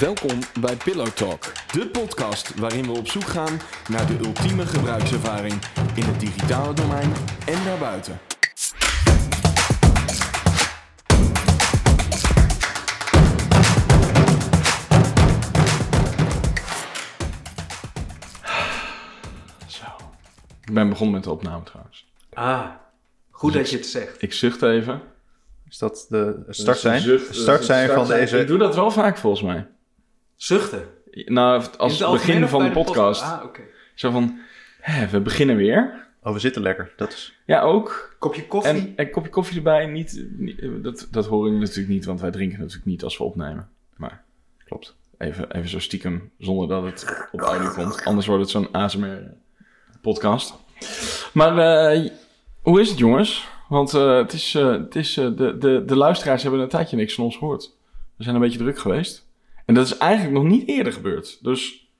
Welkom bij Pillow Talk, de podcast waarin we op zoek gaan naar de ultieme gebruikservaring in het digitale domein en daarbuiten. Zo. Ik ben begonnen met de opname trouwens. Ah, goed dat je het zegt. Ik zucht even. Is dat de start zijn? Start zijn van Ik deze... doe dat wel vaak volgens mij. Zuchten. Nou, als het begin van de podcast. Ah, oké. Zo van, hè, we beginnen weer. Oh, we zitten lekker. Dat is... Ja, ook. Kopje koffie. En een kopje koffie erbij. Niet, niet- dat, dat horen jullie natuurlijk niet, want wij drinken natuurlijk niet als we opnemen. Maar Klopt. even, even zo stiekem, zonder dat het op audio komt. Anders wordt het zo'n ASMR-podcast. Maar eh, hoe is het, jongens? Want eh, het is, eh, het is, eh, de, de, de luisteraars hebben een tijdje niks van ons gehoord. We zijn een beetje druk geweest. En dat is eigenlijk nog niet eerder gebeurd. Dus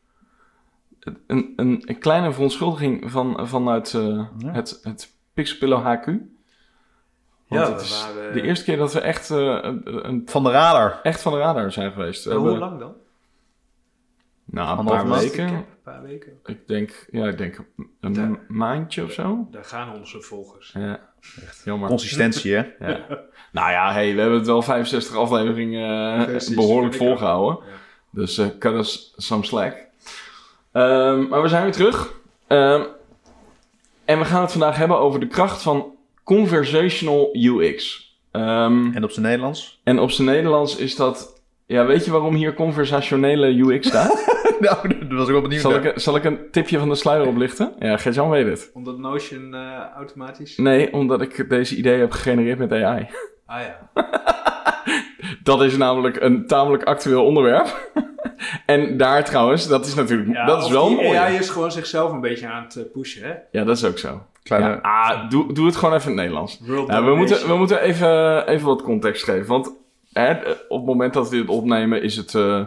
een, een, een kleine verontschuldiging van, vanuit eh, Ja. het, het Pixelpillow HQ. Want Ja, het is waren- de eerste keer dat we echt, eh, een, een- Van de radar. echt van de radar zijn geweest. We Maar Hoe lang dan? Nou, een paar weken. Een paar weken. Ik denk, ja, ik denk een maandje of zo. Daar gaan onze volgers. Ja, echt jammer. Consistentie, hè? Ja. Nou ja, hey, we hebben het wel 65 afleveringen eh, behoorlijk ik volgehouden. Ja. Dus eh cut us some slack. Ehm, maar we zijn weer terug. Ehm, en we gaan het vandaag hebben over de kracht van conversational UX. Ehm, En op zijn Nederlands? en op zijn Nederlands is dat... Ja, weet je waarom hier conversationele UX staat? nou, daar was ik wel benieuwd zal, ik, zal ik een tipje van de sluier oplichten? Ja, Gert-Jan weet het. Omdat Notion eh, automatisch... Nee, omdat ik deze idee heb gegenereerd met AI. Ah ja. Dat is namelijk een tamelijk actueel onderwerp. en daar trouwens, dat is natuurlijk, ja dat is wel mooi. AI is gewoon zichzelf een beetje aan het eh, pushen, hè? Ja, dat is ook zo. Kleine... Ja, ah, doe, doe het gewoon even in het Nederlands. Ja, we, domination. moeten, we moeten even, even wat context geven. Want hè, op het moment dat we dit opnemen, is het, eh,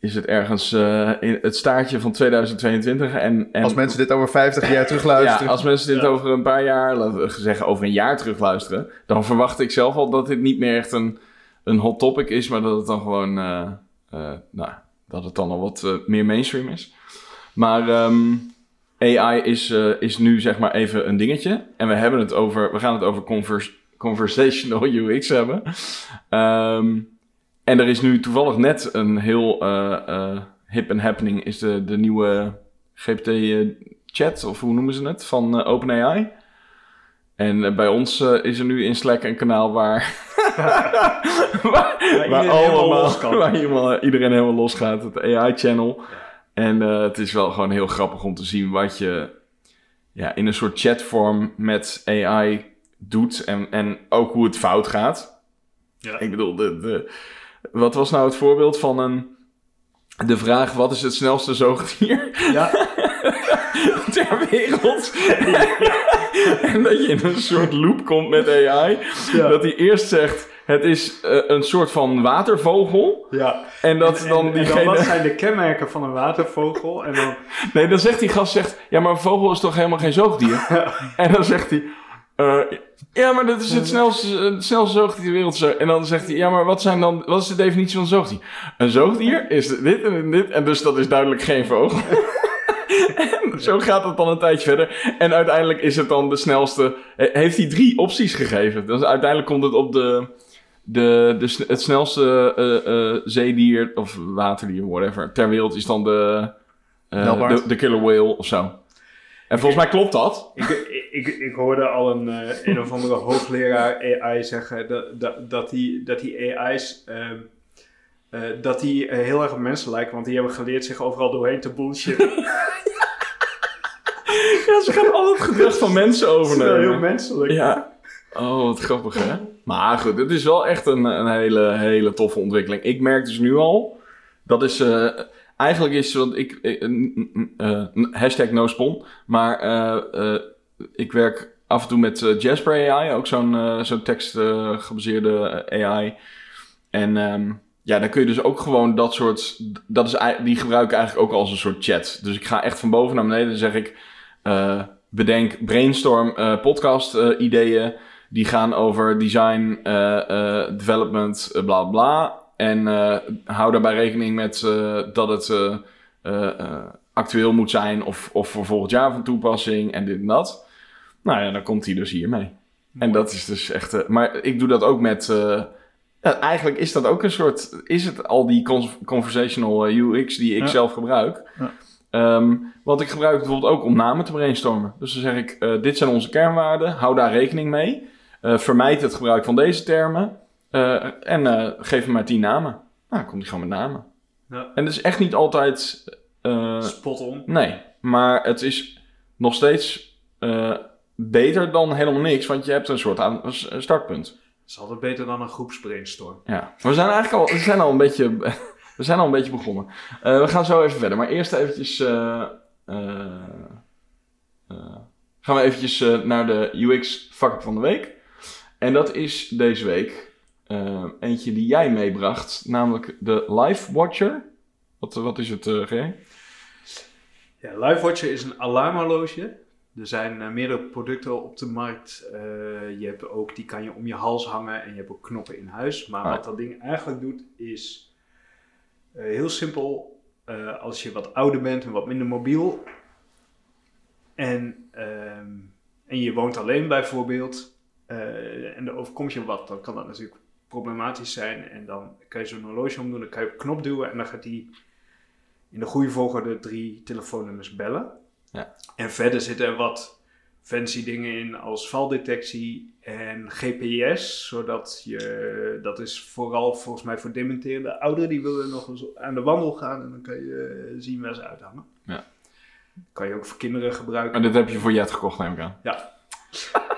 is het ergens eh, in het staartje van 2022. En, en, Als mensen dit over 50 jaar terugluisteren. Ja, als mensen dit Ja. over een paar jaar, laten we zeggen over een jaar terugluisteren, dan verwacht ik zelf al dat dit niet meer echt een, een hot topic is, maar dat het dan gewoon, eh, eh, nou, dat het dan al wat meer mainstream is. Maar ehm, AI is, eh, is nu zeg maar even een dingetje. En we hebben het over, we gaan het over convers- conversational UX hebben. Ehm, en er is nu toevallig net een heel eh, eh, hip en happening, is de, de nieuwe GPT eh, chat, of hoe noemen ze het, van OpenAI. En bij ons is er nu in Slack een kanaal waar, waar, iedereen kan. waar helemaal, iedereen helemaal los gaat, het AI-channel. En het is wel gewoon heel grappig om te zien wat je ja, in een soort chatvorm met AI doet en, en ook hoe het fout gaat. Ja. Ik bedoel, de, de, wat was nou het voorbeeld van een, de vraag wat is het snelste zoogdier Ja. ter wereld? en dat je in een soort loop komt met AI. Ja. Dat hij eerst zegt, het is eh, een soort van watervogel. ja. En dat En- dan en diegene... wat zijn de kenmerken van een watervogel? En dan... Nee, dan zegt die gast, zegt, ja, maar een vogel is toch helemaal geen zoogdier? en dan zegt hij, eh, ja, maar dat is het snelste, het snelste zoogdier ter wereld. En dan zegt hij, ja, maar wat, zijn dan, wat is de definitie van een zoogdier? Een zoogdier is dit en dit, en dus dat is duidelijk geen vogel. en zo gaat het dan een tijdje verder. En uiteindelijk is het dan de snelste, eh, heeft hij drie opties gegeven. Dus uiteindelijk komt het op de... De, de, het snelste eh, eh, zeedier of waterdier, whatever, ter wereld is dan de, eh, de, de killer whale of zo. En volgens mij klopt dat. Ik, ik, ik hoorde al een, eh, een of andere hoogleraar AI zeggen dat, dat, dat, die, dat die AI's ehm, eh, dat die eh, heel erg op mensen lijken, want die hebben geleerd zich overal doorheen te bullshit. Ja, ze gaan al het gedrag van mensen Dat is wel heel overnemen. menselijk. Ja. Oh, wat grappig hè. Maar goed, het is wel echt een, een hele, hele toffe ontwikkeling. Ik merk dus nu al, dat is... eigenlijk is, want ik... eh, hashtag no spon. Maar eh, ik werk af en toe met Jasper AI, ook zo'n zo'n tekstgebaseerde AI. En ehm, ja, dan kun je dus ook gewoon dat soort... Dat is, die gebruik ik eigenlijk ook als een soort chat. Dus ik ga echt van boven naar beneden en zeg ik... bedenk brainstorm podcast ideeën. Die gaan over design, development, bla bla. En eh, hou daarbij rekening met eh, dat het eh, actueel moet zijn of, of voor volgend jaar van toepassing en dit en dat. Nou ja, dan komt hij dus hiermee. En dat is dus echt. maar ik doe dat ook met. ja, eigenlijk is dat ook een soort. Is het al die con- conversational UX die ik Ja. zelf gebruik? Ja. Ehm, want ik gebruik het bijvoorbeeld ook om namen te brainstormen. Dus dan zeg ik: Dit zijn onze kernwaarden, hou daar rekening mee. Vermijd het gebruik van deze termen. Eh, en eh, geef me maar tien namen. Nou, dan komt hij gewoon met namen. Ja. En het is echt niet altijd. eh, Spot on. Nee, maar het is nog steeds beter dan helemaal niks, want je hebt een soort aan, startpunt. Dat is altijd beter dan een groepsbrainstorm. Ja, we zijn eigenlijk al, we zijn al een beetje, we zijn al een beetje begonnen. We gaan zo even verder, maar eerst eventjes, gaan we eventjes naar de UX fuck van de week. En dat is deze week eh, eentje die jij meebracht, namelijk de Life Watcher. Wat, wat is het, G? Ja, LiveWatcher is een alarmhorloge. Er zijn eh, meerdere producten op de markt. Je hebt ook, die kan je om je hals hangen en je hebt ook knoppen in huis. Maar Ah. wat dat ding eigenlijk doet is heel simpel. Als je wat ouder bent en wat minder mobiel en, ehm, en je woont alleen bijvoorbeeld en er overkomt je wat, dan kan dat natuurlijk problematisch zijn. En dan kan je zo'n horloge omdoen, dan kan je op knop duwen en dan gaat die in de goede volgorde drie telefoonnummers bellen. Ja. En verder zitten er wat fancy dingen in als valdetectie en GPS, zodat je, dat is vooral volgens mij voor dementerende ouderen, die willen nog eens aan de wandel gaan en dan kan je eh, zien waar ze uithangen. Ja. Kan je ook voor kinderen gebruiken. Maar dit heb je voor Jet gekocht, neem ik aan.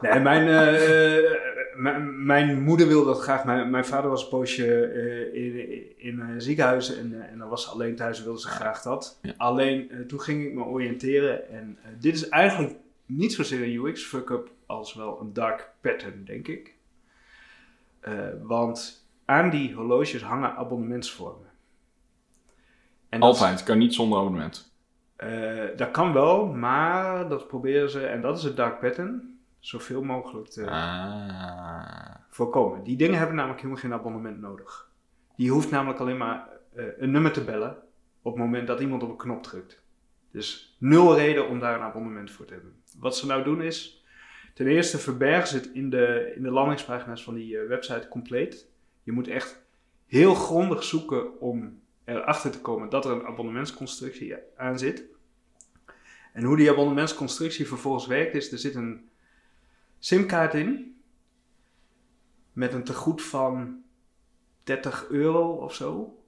Nee, mijn, eh, eh, mijn, moeder wilde dat graag. Mijn, mijn vader was een poosje eh, in, in een ziekenhuis en, eh, en dan was ze alleen thuis en wilde ze graag dat. Ja. Alleen eh, toen ging ik me oriënteren en dit is eigenlijk niet zozeer een UX fuck-up als wel een dark pattern, denk ik. Want aan die horloges hangen abonnementsvormen. En Altijd, kan niet zonder abonnement. dat kan wel, maar dat proberen ze, en dat is het dark pattern, zoveel mogelijk te Ah. voorkomen. Die dingen hebben namelijk helemaal geen abonnement nodig. Die hoeft namelijk alleen maar eh, een nummer te bellen op het moment dat iemand op een knop drukt. Dus nul reden om daar een abonnement voor te hebben. Wat ze nou doen is, ten eerste verbergen ze het in de, in de landingspagina's van die eh, website compleet. Je moet echt heel grondig zoeken om erachter te komen dat er een abonnementsconstructie aan zit. En hoe die abonnementsconstructie vervolgens werkt is, er zit een simkaart in met een tegoed van 30 euro of zo.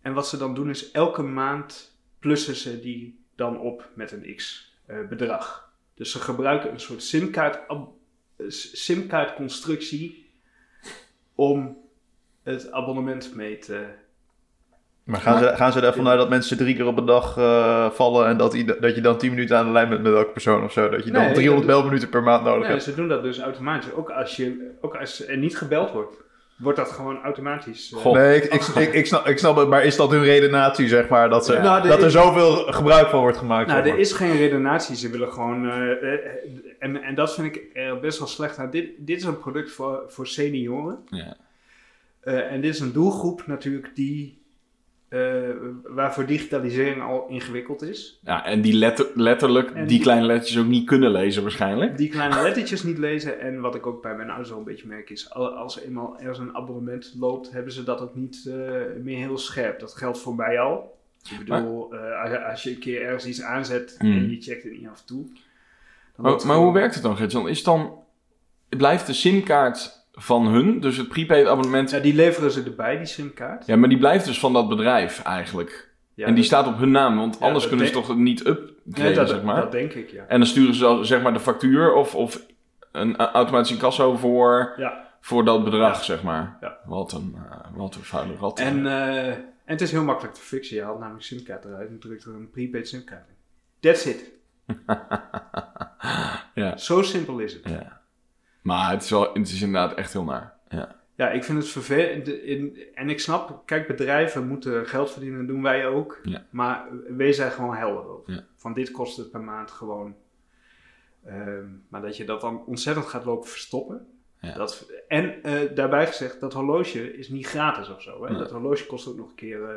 En wat ze dan doen is elke maand plussen ze die dan op met een x eh, bedrag. Dus ze gebruiken een soort simkaart, eh, simkaartconstructie om het abonnement mee te... Maar gaan ze, gaan ze ervan uit dat mensen drie keer op een dag eh, vallen en dat, i- dat je dan 10 minuten aan de lijn bent met elke persoon of zo? Dat je dan Nee, 300 dat- belminuten per maand nodig Nee, hebt? ze doen dat dus automatisch. Ook als, je, ook als er niet gebeld wordt, wordt dat gewoon automatisch. eh. Nee, ik, ik, ik, ik, snap, ik snap het, maar is dat hun redenatie, zeg maar? Dat, ze, Ja. Nou, dat er zoveel gebruik van wordt gemaakt? Nou, er is geen redenatie. Ze willen gewoon. eh, en, en dat vind ik er best wel slecht aan. Dit, dit is een product voor, voor senioren. Ja. Eh, en dit is een doelgroep natuurlijk die. Eh, waarvoor digitalisering al ingewikkeld is. ja, en die letter, letterlijk En die die- kleine lettertjes ook niet kunnen lezen waarschijnlijk. Die kleine lettertjes niet lezen. En wat ik ook bij mijn ouders al een beetje merk is. al- Als er eenmaal ergens een abonnement loopt, hebben ze dat ook niet eh, meer heel scherp. Dat geldt voor mij al. Ik bedoel, eh, als, als je een keer ergens iets aanzet Hmm. en je checkt het niet af en toe. Maar, maar hoe werkt het dan, Gertjan? Is dan, blijft de simkaart van hun, dus het prepaid abonnement, Ja, die leveren ze erbij, die simkaart. ja, maar die blijft dus van dat bedrijf eigenlijk. Ja, en die staat op hun naam, want Ja, anders kunnen ze toch niet upgraden, Nee, dat, zeg maar. dat denk ik, ja. En dan sturen ze zeg maar de factuur of, of een uh, automatisch incasso voor, ja. voor dat bedrag, zeg maar. Ja. Wat een, uh, wat een vuile rat. En, eh, en het is heel makkelijk te fixen. Je haalt namelijk simkaart eruit en drukt er een prepaid simkaart in. That's it. ja, Zo simpel is het. ja. Maar het is, wel, het is inderdaad echt heel naar. Ja. Ja, ik vind het vervelend. En ik snap, kijk, bedrijven moeten geld verdienen, doen wij ook. Ja. Maar wees daar gewoon helder over. Ja. Van dit kost het per maand gewoon. Ehm, maar dat je dat dan ontzettend gaat lopen verstoppen. Ja. Dat, en eh, daarbij gezegd, dat horloge is niet gratis of zo. Hè? Nee. Dat horloge kost ook nog een keer eh,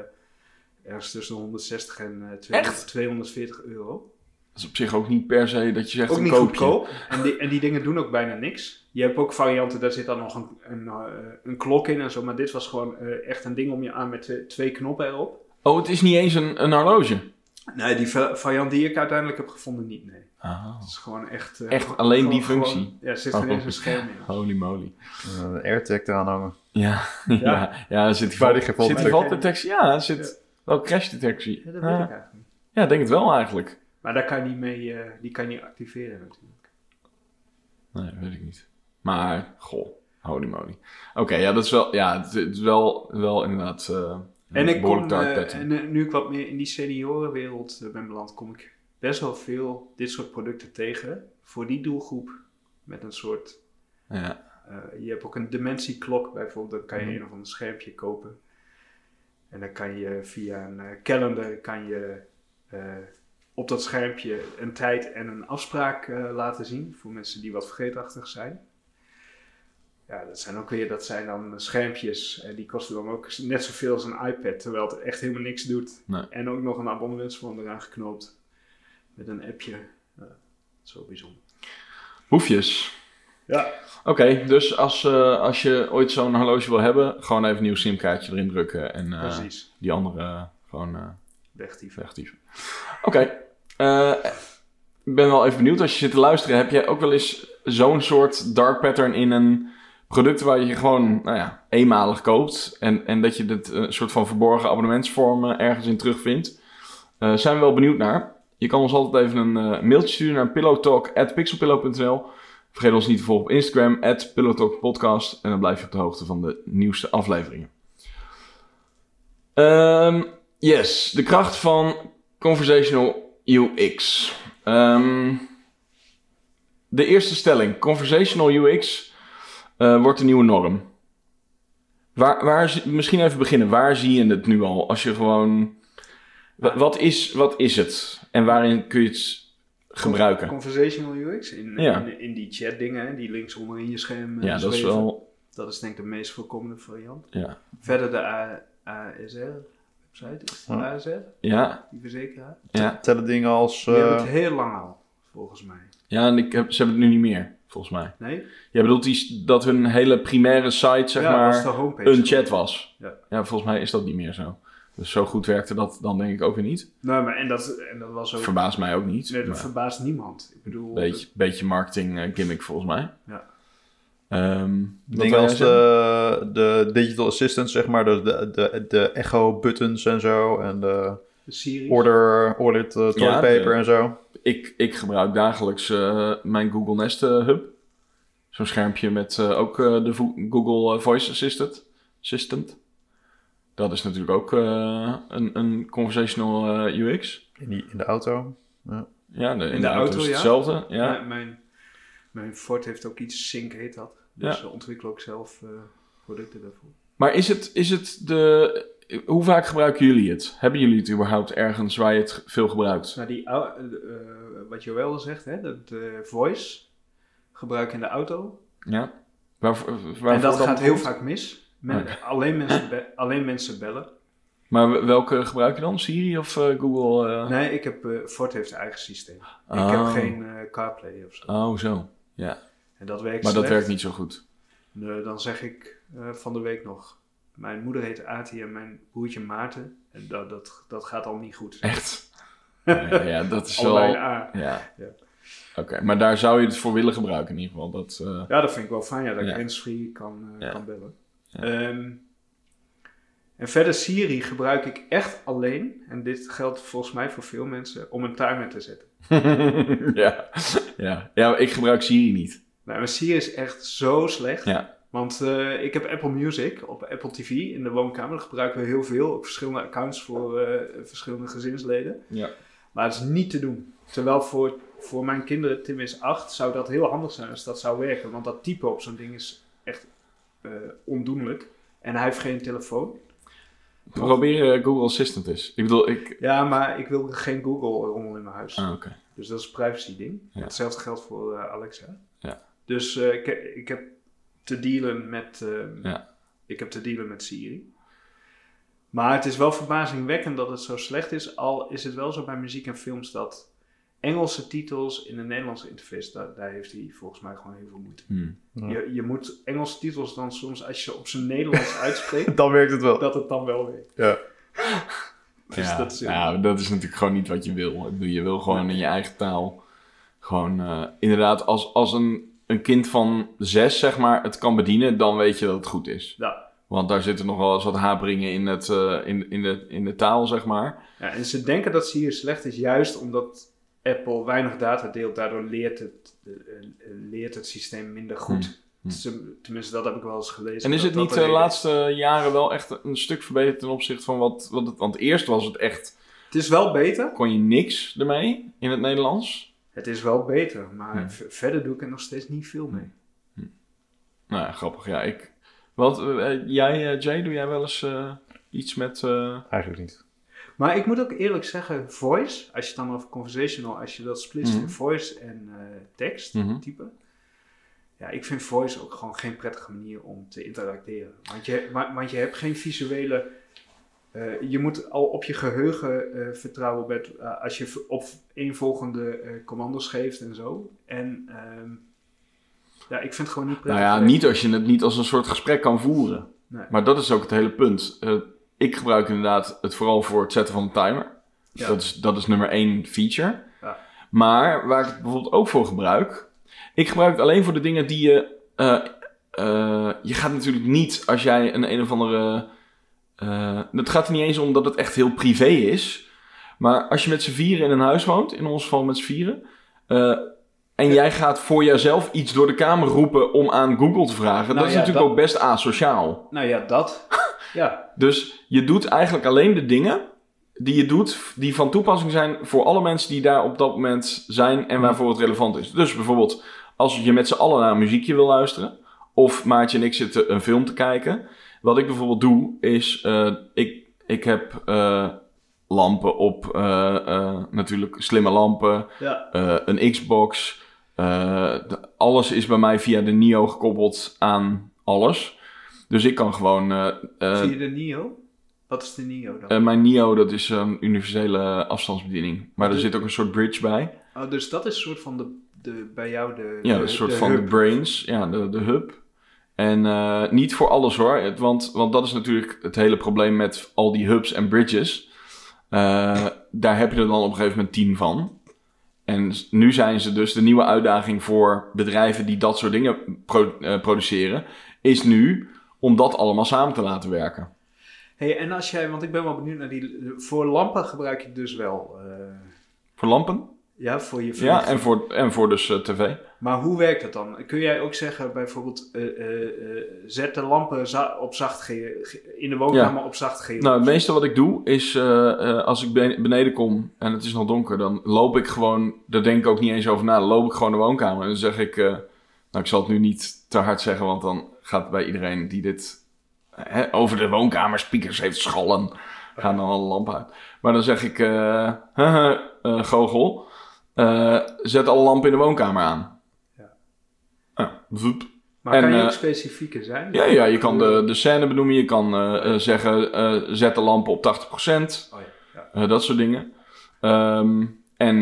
ergens tussen de 160 en eh, 200, Echt? 240 euro. Dat is op zich ook niet per se dat je zegt Ook een niet koopje. goedkoop. En die, en die dingen doen ook bijna niks. Je hebt ook varianten, daar zit dan nog een, een, eh, een klok in en zo. Maar dit was gewoon eh, echt een ding om je aan met twee, twee knoppen erop. Oh, het is niet eens een, een horloge. Nee, die va- variant die ik uiteindelijk heb gevonden, niet. Nee. Ah. Het is gewoon echt... eh, Echt gewoon- alleen die functie? gewoon- ja, er zit Oh. geen eens een scherm in. Holy moly. Eh, Een AirTag eraan hangen. Ja, ja. ja, zit die val- die gevonden zit die? Ja, er zit wel crashdetectie. Ja, dat weet Ja. ik eigenlijk niet. Ja, ik denk het wel eigenlijk. Maar daar kan je niet mee, eh, die kan je niet activeren natuurlijk. Nee, weet ik niet. Maar, goh, holy moly. Oké, ja, dat is wel, ja, het is wel, wel inderdaad eh En ik kom, dark eh, en nu ik wat meer in die seniorenwereld ben beland, kom ik best wel veel dit soort producten tegen. Voor die doelgroep met een soort Ja, je hebt ook een dementieklok bijvoorbeeld, dan kan je Mhm. een of ander schermpje kopen. En dan kan je via een calendar kan je, op dat schermpje een tijd en een afspraak eh, laten zien voor mensen die wat vergeetachtig zijn. Ja, dat zijn ook weer, dat zijn dan schermpjes en die kosten dan ook net zoveel als een iPad, terwijl het echt helemaal niks doet. Nee. En ook nog een abonnementsvorm eraan geknoopt met een appje. Zo bijzonder. hoefjes. Ja, Oké, dus als, eh, als je ooit zo'n horloge wil hebben, gewoon even een nieuw simkaartje erin drukken en eh, die andere eh, gewoon eh Wegtieven. wegtieven. Oké, eh, ik ben wel even benieuwd. Als je zit te luisteren, heb jij ook wel eens zo'n soort dark pattern in een product waar je gewoon nou ja, eenmalig koopt en, en dat je dit eh, soort van verborgen abonnementsvormen ergens in terugvindt? Eh zijn we wel benieuwd naar. Je kan ons altijd even een mailtje sturen naar pillowtalk.pixelpillow.nl Vergeet ons niet te volgen op Instagram, at pillowtalkpodcast. En dan blijf je op de hoogte van de nieuwste afleveringen. Ehm, yes, de kracht van conversational UX. Ehm, de eerste stelling, conversational UX eh, wordt de nieuwe norm. Waar, waar, misschien even beginnen, waar zie je het nu al? Als je gewoon... wa- Wat is, wat is het? En waarin kun je het gebruiken? Conversational UX in, Ja. in, in die chat dingen, die links onder in je scherm. eh, Ja, dat is wel... Dat is denk ik de meest voorkomende variant. Ja. Verder de A- Website, is het Ja. Ja, die verzekeraar. ja. Tellen dingen als... Die hebben eh, het heel lang al, volgens mij. Ja, en ik heb, ze hebben het nu niet meer, volgens mij. Nee? Jij bedoelt die, dat hun hele primaire site, zeg ja, maar, de homepage. een chat was. Ja. volgens mij is dat niet meer zo. Dus zo goed werkte dat dan denk ik ook weer niet. Nee, maar en dat, en dat was ook... Verbaast mij ook niet. nee, dat maar verbaast niemand. Ik bedoel... beetje, beetje marketing eh, gimmick volgens mij. Ja. Ehm, wat Dingen als de, de digital assistants, zeg maar. De, de, de echo-buttons en zo. En de de series. order, ordered uh, toilet Ja, paper de- en zo. Ik, ik gebruik dagelijks eh, mijn Google Nest eh, Hub. Zo'n schermpje met eh, ook de vo- Google Voice Assistant. Assistant. Dat is natuurlijk ook eh, een, een conversational UX. In, die, in de auto. Ja, de, in, de de, auto, auto, is het ja. hetzelfde. Ja. Mijn, mijn, Ford heeft ook iets Sync heet dat. Dus Ja. ze ontwikkelen ook zelf eh, producten daarvoor. Maar is het, is het de... Hoe vaak gebruiken jullie het? Hebben jullie het überhaupt ergens waar je het veel gebruikt? Nou, die, eh, eh, wat Joël zegt, hè, dat eh, voice gebruik in de auto. Ja? Waar, en dat gaat heel vaak mis. Men- alleen, mensen be- alleen mensen bellen. Maar welke gebruik je dan? Siri of eh, Google? eh? Nee, ik heb, eh, Ford heeft zijn eigen systeem. Ik Oh. heb geen eh, CarPlay of zo. Oh, zo. Ja. En dat werkt Maar dat werkt niet zo goed. Nee, dan zeg ik eh, van de week nog. Mijn moeder heet Ati en mijn broertje Maarten. En dat, dat, dat gaat al niet goed. Echt? ja, ja, dat is wel... Ja. Ja. Oké, maar daar zou je het voor willen gebruiken in ieder geval. Dat, eh, Ja, dat vind ik wel fijn, ja, dat ik Ja. handsfree kan, eh, kan bellen. Ehm, en verder Siri gebruik ik echt alleen, en dit geldt volgens mij voor veel mensen, om een timer te zetten. ja. ja. ja, ik gebruik Siri niet. Nou, maar Siri is echt zo slecht. Ja. Want eh, ik heb Apple Music op Apple TV in de woonkamer. Dat gebruiken we heel veel. Ook verschillende accounts voor eh, verschillende gezinsleden. Ja. Maar het is niet te doen. Terwijl voor, voor mijn kinderen, Tim is 8, zou dat heel handig zijn als dat zou werken. Want dat typen op zo'n ding is echt eh, ondoenlijk. En hij heeft geen telefoon. Probeer Google Assistant eens. Ik bedoel, ik... Ja, maar ik wil geen Google rommel in mijn huis. Ah, oké. Dus dat is een privacy ding. Ja. Hetzelfde geldt voor eh, Alexa. Ja. Dus eh, ik, ik heb te dealen met. ehm, Ja. Ik heb te dealen met Siri. Maar het is wel verbazingwekkend dat het zo slecht is. Al is het wel zo bij muziek en films dat Engelse titels in de Nederlandse interface, daar, daar heeft hij volgens mij gewoon heel veel moeite. Hmm. Ja. Je, je moet Engelse titels dan soms, als je ze op zijn Nederlands uitspreekt, Dan werkt het wel. dat het dan wel werkt. Ja. Dus ja, dat is- ja, dat is natuurlijk gewoon niet wat je wil. Ik bedoel, je wil gewoon in je eigen taal gewoon eh, inderdaad als, als een, een kind van zes zeg maar het kan bedienen, dan weet je dat het goed is. Ja. Want daar zitten nog wel eens wat haperingen in, het, eh, in, in, de, in de taal, zeg maar. Ja, en ze denken dat Siri slecht is, juist omdat Apple weinig data deelt. Daardoor leert het, eh, leert het systeem minder goed. Hmm. Ze- Tenminste, dat heb ik wel eens gelezen. En is het niet de laatste jaren wel echt een stuk verbeterd ten opzichte van wat, wat het... Want eerst was het echt, Het is wel beter. kon je niks ermee in het Nederlands. Het is wel beter, maar Hmm. verder doe ik er nog steeds niet veel mee. Nou ja, grappig. Ja, ik... Wat, eh, jij, eh, Jay, doe jij wel eens eh, iets met... eh, Eigenlijk niet. Maar ik moet ook eerlijk zeggen, voice, als je het dan over conversational, als je dat splitst Mhm. in voice en eh, tekst, Mhm. type. Ja, ik vind voice ook gewoon geen prettige manier om te interacteren. Want je, wa- want je hebt geen visuele... eh, je moet al op je geheugen eh, vertrouwen met, als je op eenvolgende commando's geeft en zo. En ehm, ja, ik vind het gewoon niet Nou prettig. ja, niet als je het niet als een soort gesprek kan voeren. Nee. Maar dat is ook het hele punt. Ik gebruik inderdaad het vooral voor het zetten van een timer. Ja. Dat, is, dat is nummer één feature. Ja. Maar waar ik het bijvoorbeeld ook voor gebruik... Ik gebruik het alleen voor de dingen die je... eh, eh, je gaat natuurlijk niet als jij een een of andere... eh, het gaat er niet eens om dat het echt heel privé is. Maar als je met z'n vieren in een huis woont, in ons geval met z'n vieren... en jij gaat voor jezelf iets door de kamer roepen om aan Google te vragen. Nou dat is ja, natuurlijk dat- ook best asociaal. Nou ja, dat. Ja, Dus je doet eigenlijk alleen de dingen die je doet, die van toepassing zijn voor alle mensen die daar op dat moment zijn en waarvoor het relevant is. Dus bijvoorbeeld, als je met z'n allen naar een muziekje wil luisteren, of Maartje en ik zitten een film te kijken. Wat ik bijvoorbeeld doe, is, eh, ik, ik heb eh, lampen op, eh, natuurlijk slimme lampen, ja. een Xbox. de- alles is bij mij via de NIO gekoppeld aan alles. Dus ik kan gewoon. eh, eh, Zie je de NIO? Wat is de NIO dan? eh, mijn NIO, dat is een universele afstandsbediening. Maar er Dus- zit ook een soort bridge bij. Oh, dus dat is een soort van de, de bij jou de. Ja, de, een soort de van hub. de brains. Ja, de, de hub. En niet voor alles hoor. Het- want, want dat is natuurlijk het hele probleem met al die hubs en bridges. Daar heb je er dan op een gegeven moment tien van. En nu zijn ze dus de nieuwe uitdaging voor bedrijven die dat soort dingen pro- produceren. Is nu om dat allemaal samen te laten werken. Hey, en als jij, want ik ben wel benieuwd naar die. Voor lampen gebruik je dus wel. eh, Voor lampen. ja, voor je Ja, en voor, en voor dus eh, tv. Maar hoe werkt dat dan? Kun jij ook zeggen, bijvoorbeeld, eh, zet de lampen za- op zacht ge- in de woonkamer op zacht geel? Nou, het meeste wat ik doe is als ik ben- beneden kom en het is nog donker, dan loop ik gewoon, daar denk ik ook niet eens over na, dan loop ik gewoon de woonkamer en dan zeg ik, nou ik zal het nu niet te hard zeggen, want dan gaat bij iedereen die dit hè, over de woonkamer speakers heeft schallen, gaan dan alle lampen uit. Maar dan zeg ik, eh, zet alle lampen in de woonkamer aan. Ja. Ah, zoep. maar en, kan je ook specifieker zijn? Ja, ja, je kan de, de scène benoemen. Je kan zeggen, zet de lampen op 80%. Oh ja, ja. dat soort dingen. Ehm, en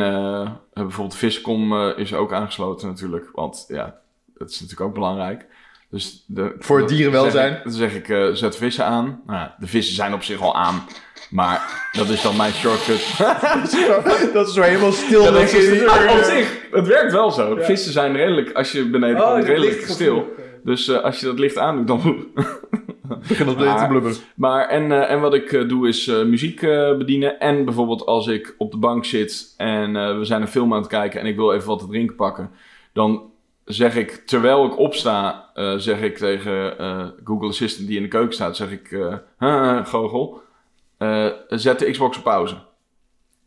bijvoorbeeld Viscom is ook aangesloten natuurlijk. Want ja, dat is natuurlijk ook belangrijk. Dus de, Voor het dat dierenwelzijn. zeg ik- Dan zeg ik, eh, zet vissen aan. Nou, ja, de vissen zijn op zich al aan. Maar dat is dan mijn shortcut. dat is zo helemaal stil. Ja, dat is, Ah, op zich, het werkt wel zo. Vissen zijn redelijk, als je beneden Oh, komt, dat redelijk stil. Dus eh, als je dat licht aandoet, dan begint op te blubberen. Maar en, eh, en wat ik eh, doe is eh, muziek eh, bedienen. En bijvoorbeeld als ik op de bank zit en eh, we zijn een film aan het kijken en ik wil even wat te drinken pakken. Dan zeg ik, terwijl ik opsta, eh, zeg ik tegen eh, Google Assistant die in de keuken staat, zeg ik, "Huh, Google, zet de Xbox op pauze.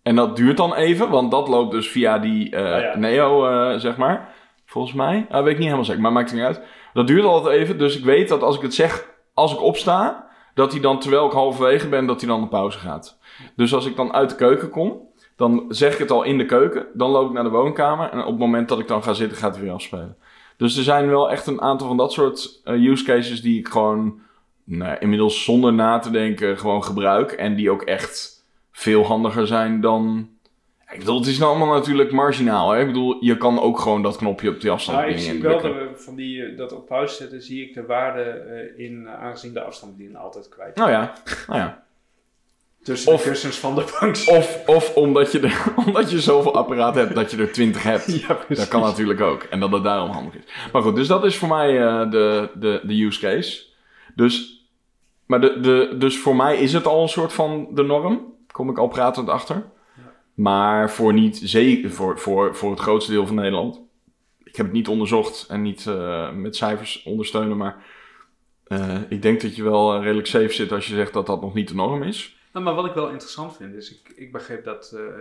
En dat duurt dan even, want dat loopt dus via die Ah, ja. Neo, zeg maar. Volgens mij. Ah, weet ik niet helemaal zeker, maar maakt het niet uit. Dat duurt altijd even, dus ik weet dat als ik het zeg, als ik opsta, dat hij dan, terwijl ik halverwege ben, dat hij dan op pauze gaat. Dus als ik dan uit de keuken kom, dan zeg ik het al in de keuken. Dan loop ik naar de woonkamer en op het moment dat ik dan ga zitten, gaat hij weer afspelen. Dus er zijn wel echt een aantal van dat soort eh, use cases die ik gewoon nou, inmiddels zonder na te denken gewoon gebruik. En die ook echt veel handiger zijn dan. Ik bedoel, het is nou allemaal natuurlijk marginaal. Hè? Ik bedoel, je kan ook gewoon dat knopje op die Maar ik afstandsbediening zie wel dat we van die, eh, dat op pauze zetten, zie ik de waarde eh, in, aangezien de afstandsbediening altijd kwijt. Nou ja, nou ja. Tussen Of- de kussens van de bank. Of, of omdat, je er, omdat je zoveel apparaten hebt dat je er 20 hebt. Ja. Dat kan natuurlijk ook. En dat het daarom handig is. Maar goed, dus dat is voor mij eh, de, de, de use case. Dus, maar de, de, dus voor mij is het al een soort van de norm. Kom ik al pratend achter. Maar voor, niet, zeker, voor, voor, voor het grootste deel van Nederland. Ik heb het niet onderzocht en niet eh, met cijfers ondersteunen. Maar eh, ik denk dat je wel redelijk safe zit als je zegt dat dat nog niet de norm is. Nou, maar wat ik wel interessant vind, is ik, ik begreep dat eh, eh,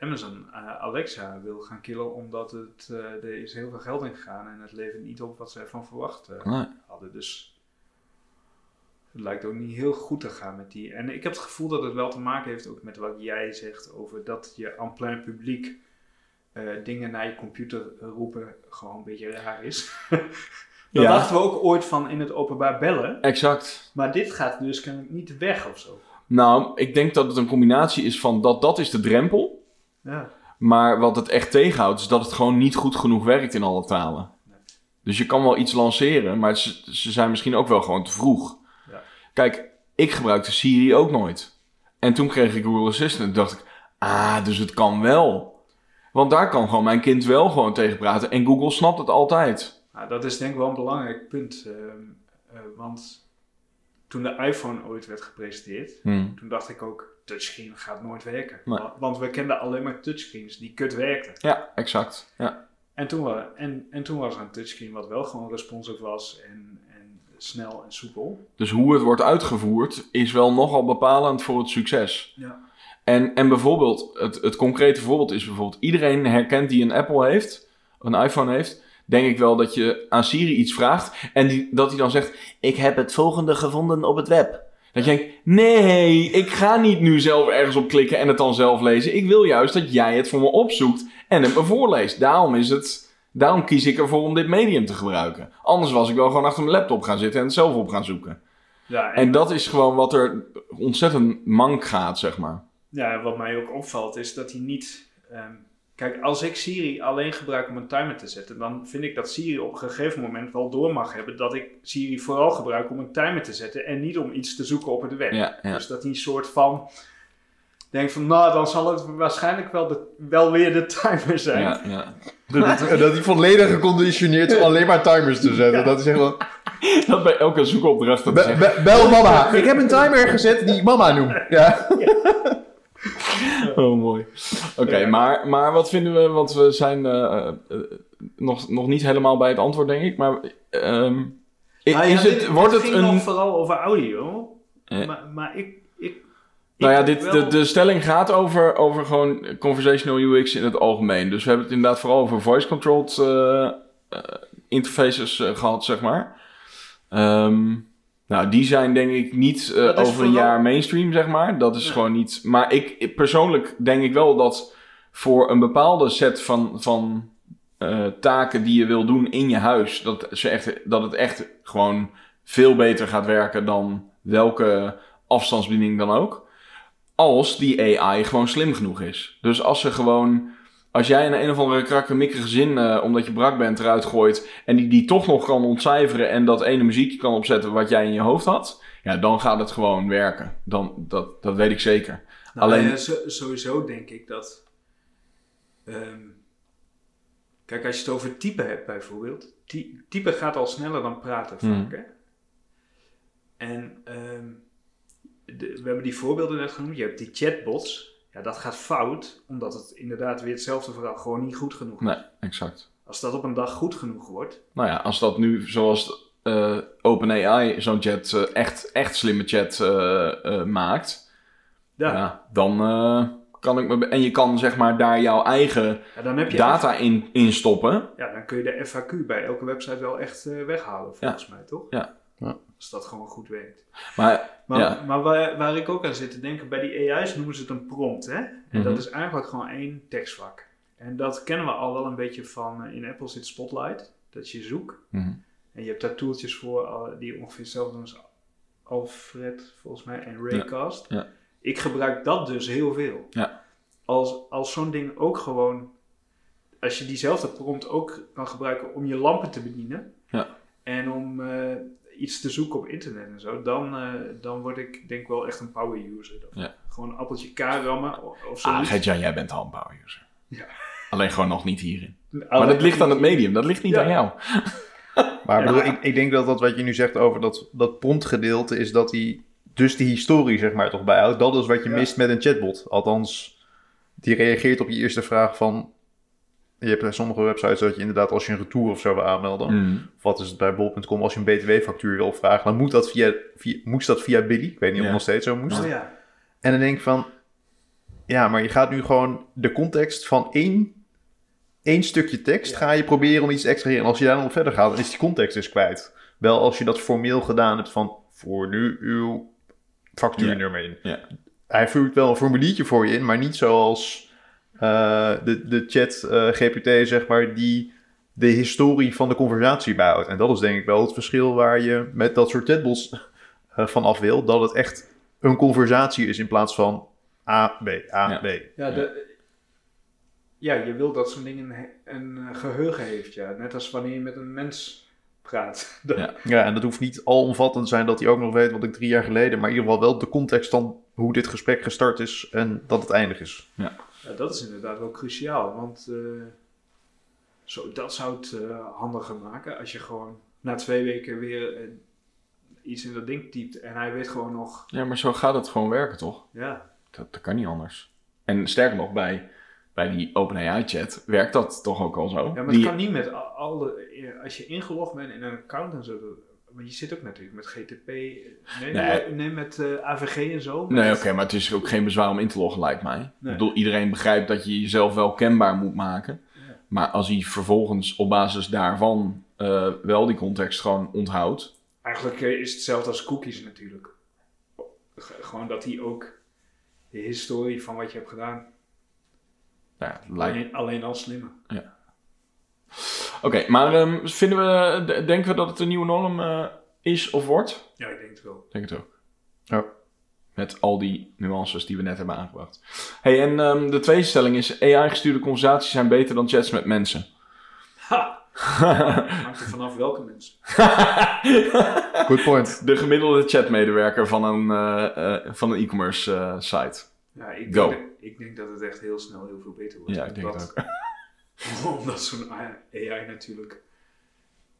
Amazon eh, Alexa wil gaan killen omdat het, er is heel veel geld in gegaan en het levert niet op wat ze ervan verwacht Nee. hadden. Dus het lijkt ook niet heel goed te gaan met die. En ik heb het gevoel dat het wel te maken heeft ook met wat jij zegt over dat je aan plein publiek dingen naar je computer roepen gewoon een beetje raar is. dat Ja. dachten we ook ooit van in het openbaar bellen. Exact. Maar dit gaat dus kennelijk niet weg of zo. Nou, ik denk dat het een combinatie is van dat dat is de drempel. Ja. Maar wat het echt tegenhoudt, is dat het gewoon niet goed genoeg werkt in alle talen. Nee. Dus je kan wel iets lanceren, maar ze, ze zijn misschien ook wel gewoon te vroeg. Ja. Kijk, ik gebruikte Siri ook nooit. En toen kreeg ik Google Assistant en dacht ik, ah, dus het kan wel. Want daar kan gewoon mijn kind wel gewoon tegen praten. En Google snapt het altijd. Nou, dat is denk ik wel een belangrijk punt. ehm, eh, want toen de iPhone ooit werd gepresenteerd, Hmm. toen dacht ik ook, touchscreen gaat nooit werken. Nee. Want we kenden alleen maar touchscreens die kut werkten. Ja, exact. Ja. En toen, en, en toen was er een touchscreen wat wel gewoon responsive was en, en snel en soepel. Dus hoe het wordt uitgevoerd is wel nogal bepalend voor het succes. Ja. En, en bijvoorbeeld, het, het concrete voorbeeld is bijvoorbeeld, iedereen herkent die een Apple heeft, een iPhone heeft, denk ik wel dat je aan Siri iets vraagt en die, dat hij dan zegt, ik heb het volgende gevonden op het web. Dat je denkt, nee, ik ga niet nu zelf ergens op klikken en het dan zelf lezen. Ik wil juist dat jij het voor me opzoekt en het me voorleest. Daarom is het, daarom kies ik ervoor om dit medium te gebruiken. Anders was ik wel gewoon achter mijn laptop gaan zitten en het zelf op gaan zoeken. Ja, en, En dat is gewoon wat er ontzettend mank gaat, zeg maar. ja, wat mij ook opvalt is dat hij niet... ehm, kijk, als ik Siri alleen gebruik om een timer te zetten, dan vind ik dat Siri op een gegeven moment wel door mag hebben dat ik Siri vooral gebruik om een timer te zetten en niet om iets te zoeken op het web. Ja, ja. Dus dat hij een soort van denkt van, nou, dan zal het waarschijnlijk wel, de, wel weer de timer zijn. Ja, ja. Dat, dat hij volledig geconditioneerd is om alleen maar timers te zetten. Dat is echt wel... Dat bij elke zoekopdracht Be- be- bel mama. Ik heb een timer gezet die mama noem. Ja. Oh, mooi. Oké, maar, maar wat vinden we, want we zijn eh, eh, eh, nog, nog niet helemaal bij het antwoord, denk ik. Maar ehm, i- Nou ja, is dit- het, wordt het ging een... vooral over audio. Ja. Maar, maar ik... ik Nou ja, dit, de, de stelling gaat over, over gewoon conversational UX in het algemeen. Dus we hebben het inderdaad vooral over voice-controlled eh, eh, interfaces eh, gehad, zeg maar. Ehm, nou, die zijn denk ik niet eh, over een jaar mainstream, zeg maar. Dat is gewoon niet... Maar ik, ik- persoonlijk denk ik wel dat voor een bepaalde set van, van eh, taken die je wil doen in je huis... Dat, ze echt, dat het echt gewoon veel beter gaat werken dan welke afstandsbediening dan ook als die AI gewoon slim genoeg is. Dus als ze gewoon. Als jij een een of andere krakkemikkige zin, eh, omdat je brak bent, eruit gooit. en die, die toch nog kan ontcijferen. en dat ene muziekje kan opzetten wat jij in je hoofd had. ja, dan gaat het gewoon werken. Dan, dat, dat weet ik zeker. Nou, Alleen- ja, zo- sowieso denk ik dat... ehm, kijk, als je het over typen hebt bijvoorbeeld. ty- typen gaat al sneller dan praten Hmm. vaak, hè? En ehm, de- we hebben die voorbeelden net genoemd. Je hebt die chatbots. Ja, dat gaat fout, omdat het inderdaad weer hetzelfde verhaal gewoon niet goed genoeg is. Nee, exact. Als dat op een dag goed genoeg wordt, Nou ja, als dat nu zoals eh OpenAI zo'n chat. eh, echt, echt slimme chat eh, eh, maakt. ja, Ja. dan eh, kan ik me. En je kan zeg maar daar jouw eigen ja, dan heb je data in, in stoppen. Ja, dan kun je de FAQ bij elke website wel echt eh, weghalen, volgens mij, toch? Ja. Ja. Als dat gewoon goed werkt. Maar Maar, Ja. maar waar, waar ik ook aan zit te denken, bij die AI's noemen ze het een prompt, hè? En Mhm. dat is eigenlijk gewoon één tekstvak. En dat kennen we al wel een beetje van, eh, in Apple zit Spotlight. dat je zoekt. Mhm. En je hebt daar tooltjes voor al- die ongeveer hetzelfde doen als Alfred, volgens mij, en Raycast. Ja. Ik gebruik dat dus heel veel. Ja. Als, als zo'n ding ook gewoon, als je diezelfde prompt ook kan gebruiken om je lampen te bedienen. Ja. En om eh, iets te zoeken op internet en zo, dan, eh, dan word ik denk ik wel echt een power user. Dan. Ja. Gewoon een appeltje K rammen o- of zo. Ah, Gert-Jan, jij bent al een power user. Ja. Alleen gewoon nog niet hierin. Maar dat ligt aan het medium, dat ligt niet Ja. aan jou. Maar Ja. bedoel, ik, ik denk dat dat wat je nu zegt over dat, dat promptgedeelte is dat hij dus die historie zeg maar toch bijhoudt. Dat is wat je Ja. mist met een chatbot. Althans, die reageert op je eerste vraag van... Je hebt bij sommige websites dat je inderdaad als je een retour of zo wil aanmelden... Mhm. Of wat is het bij bol.com als je een btw-factuur wil opvragen... dan moet dat via, via, moest dat via Billy. Ik weet niet of Ja. het nog steeds zo moest. Oh ja. En dan denk ik van... Ja, maar je gaat nu gewoon de context van één, één stukje tekst... Ja. ga je proberen om iets te extraheren. En als je daar dan op verder gaat, dan is die context dus kwijt. Wel als je dat formeel gedaan hebt van... voor nu uw factuurnummer in. Ja. Hij voert wel een formuliertje voor je in... maar niet zoals eh, de, de chat eh, GPT, zeg maar... die de historie van de conversatie bijhoudt. En dat is denk ik wel het verschil waar je met dat soort chatbots eh, van af wil. Dat het echt een conversatie is in plaats van A, B, A, Ja. B. Ja, de, ja, je wil dat zo'n ding een, een eh, geheugen heeft, ja. Net als wanneer je met een mens praat. Ja. Ja, en dat hoeft niet alomvattend te zijn dat hij ook nog weet wat ik drie jaar geleden... maar in ieder geval wel de context van hoe dit gesprek gestart is en dat het eindig is. Ja, dat is inderdaad wel cruciaal, want eh, zo, dat zou het eh, handiger maken als je gewoon na twee weken weer eh, iets in dat ding typt en hij weet gewoon nog, Ja, maar zo gaat het gewoon werken, toch? ja, Dat, dat kan niet anders. En sterker nog, bij, bij die OpenAI-chat werkt dat toch ook al zo. ja maar Die- het kan niet met al- alle, als je ingelogd bent in een account en zo, maar je zit ook natuurlijk met GTP, nee, Nee. nee, met eh, AVG en zo. Nee, oké, maar het is ook geen bezwaar om in te loggen, lijkt mij. Nee. Ik bedoel, iedereen begrijpt dat je jezelf wel kenbaar moet maken. Ja. Maar als hij vervolgens op basis daarvan eh, wel die context gewoon onthoudt. Eigenlijk eh, is het hetzelfde als cookies natuurlijk. Gewoon dat hij ook de historie van wat je hebt gedaan, ja, lijkt... alleen, alleen al slimmer. Oké, maar ehm, vinden we, denken we dat het een nieuwe norm eh, is of wordt? Ja, ik denk het wel. Ik Denk het ook. Ja. Met al die nuances die we net hebben aangebracht. hey, en ehm, de tweede stelling is: AI-gestuurde conversaties zijn beter dan chats met mensen. Ha! Hangt er vanaf welke mensen. Good point. De gemiddelde chatmedewerker van een, eh, eh, van een e-commerce eh, site. Ja, ik Go. denk, dat, ik denk dat het echt heel snel heel veel beter wordt. Ja, ik denk het Omdat- ook. Omdat zo'n AI natuurlijk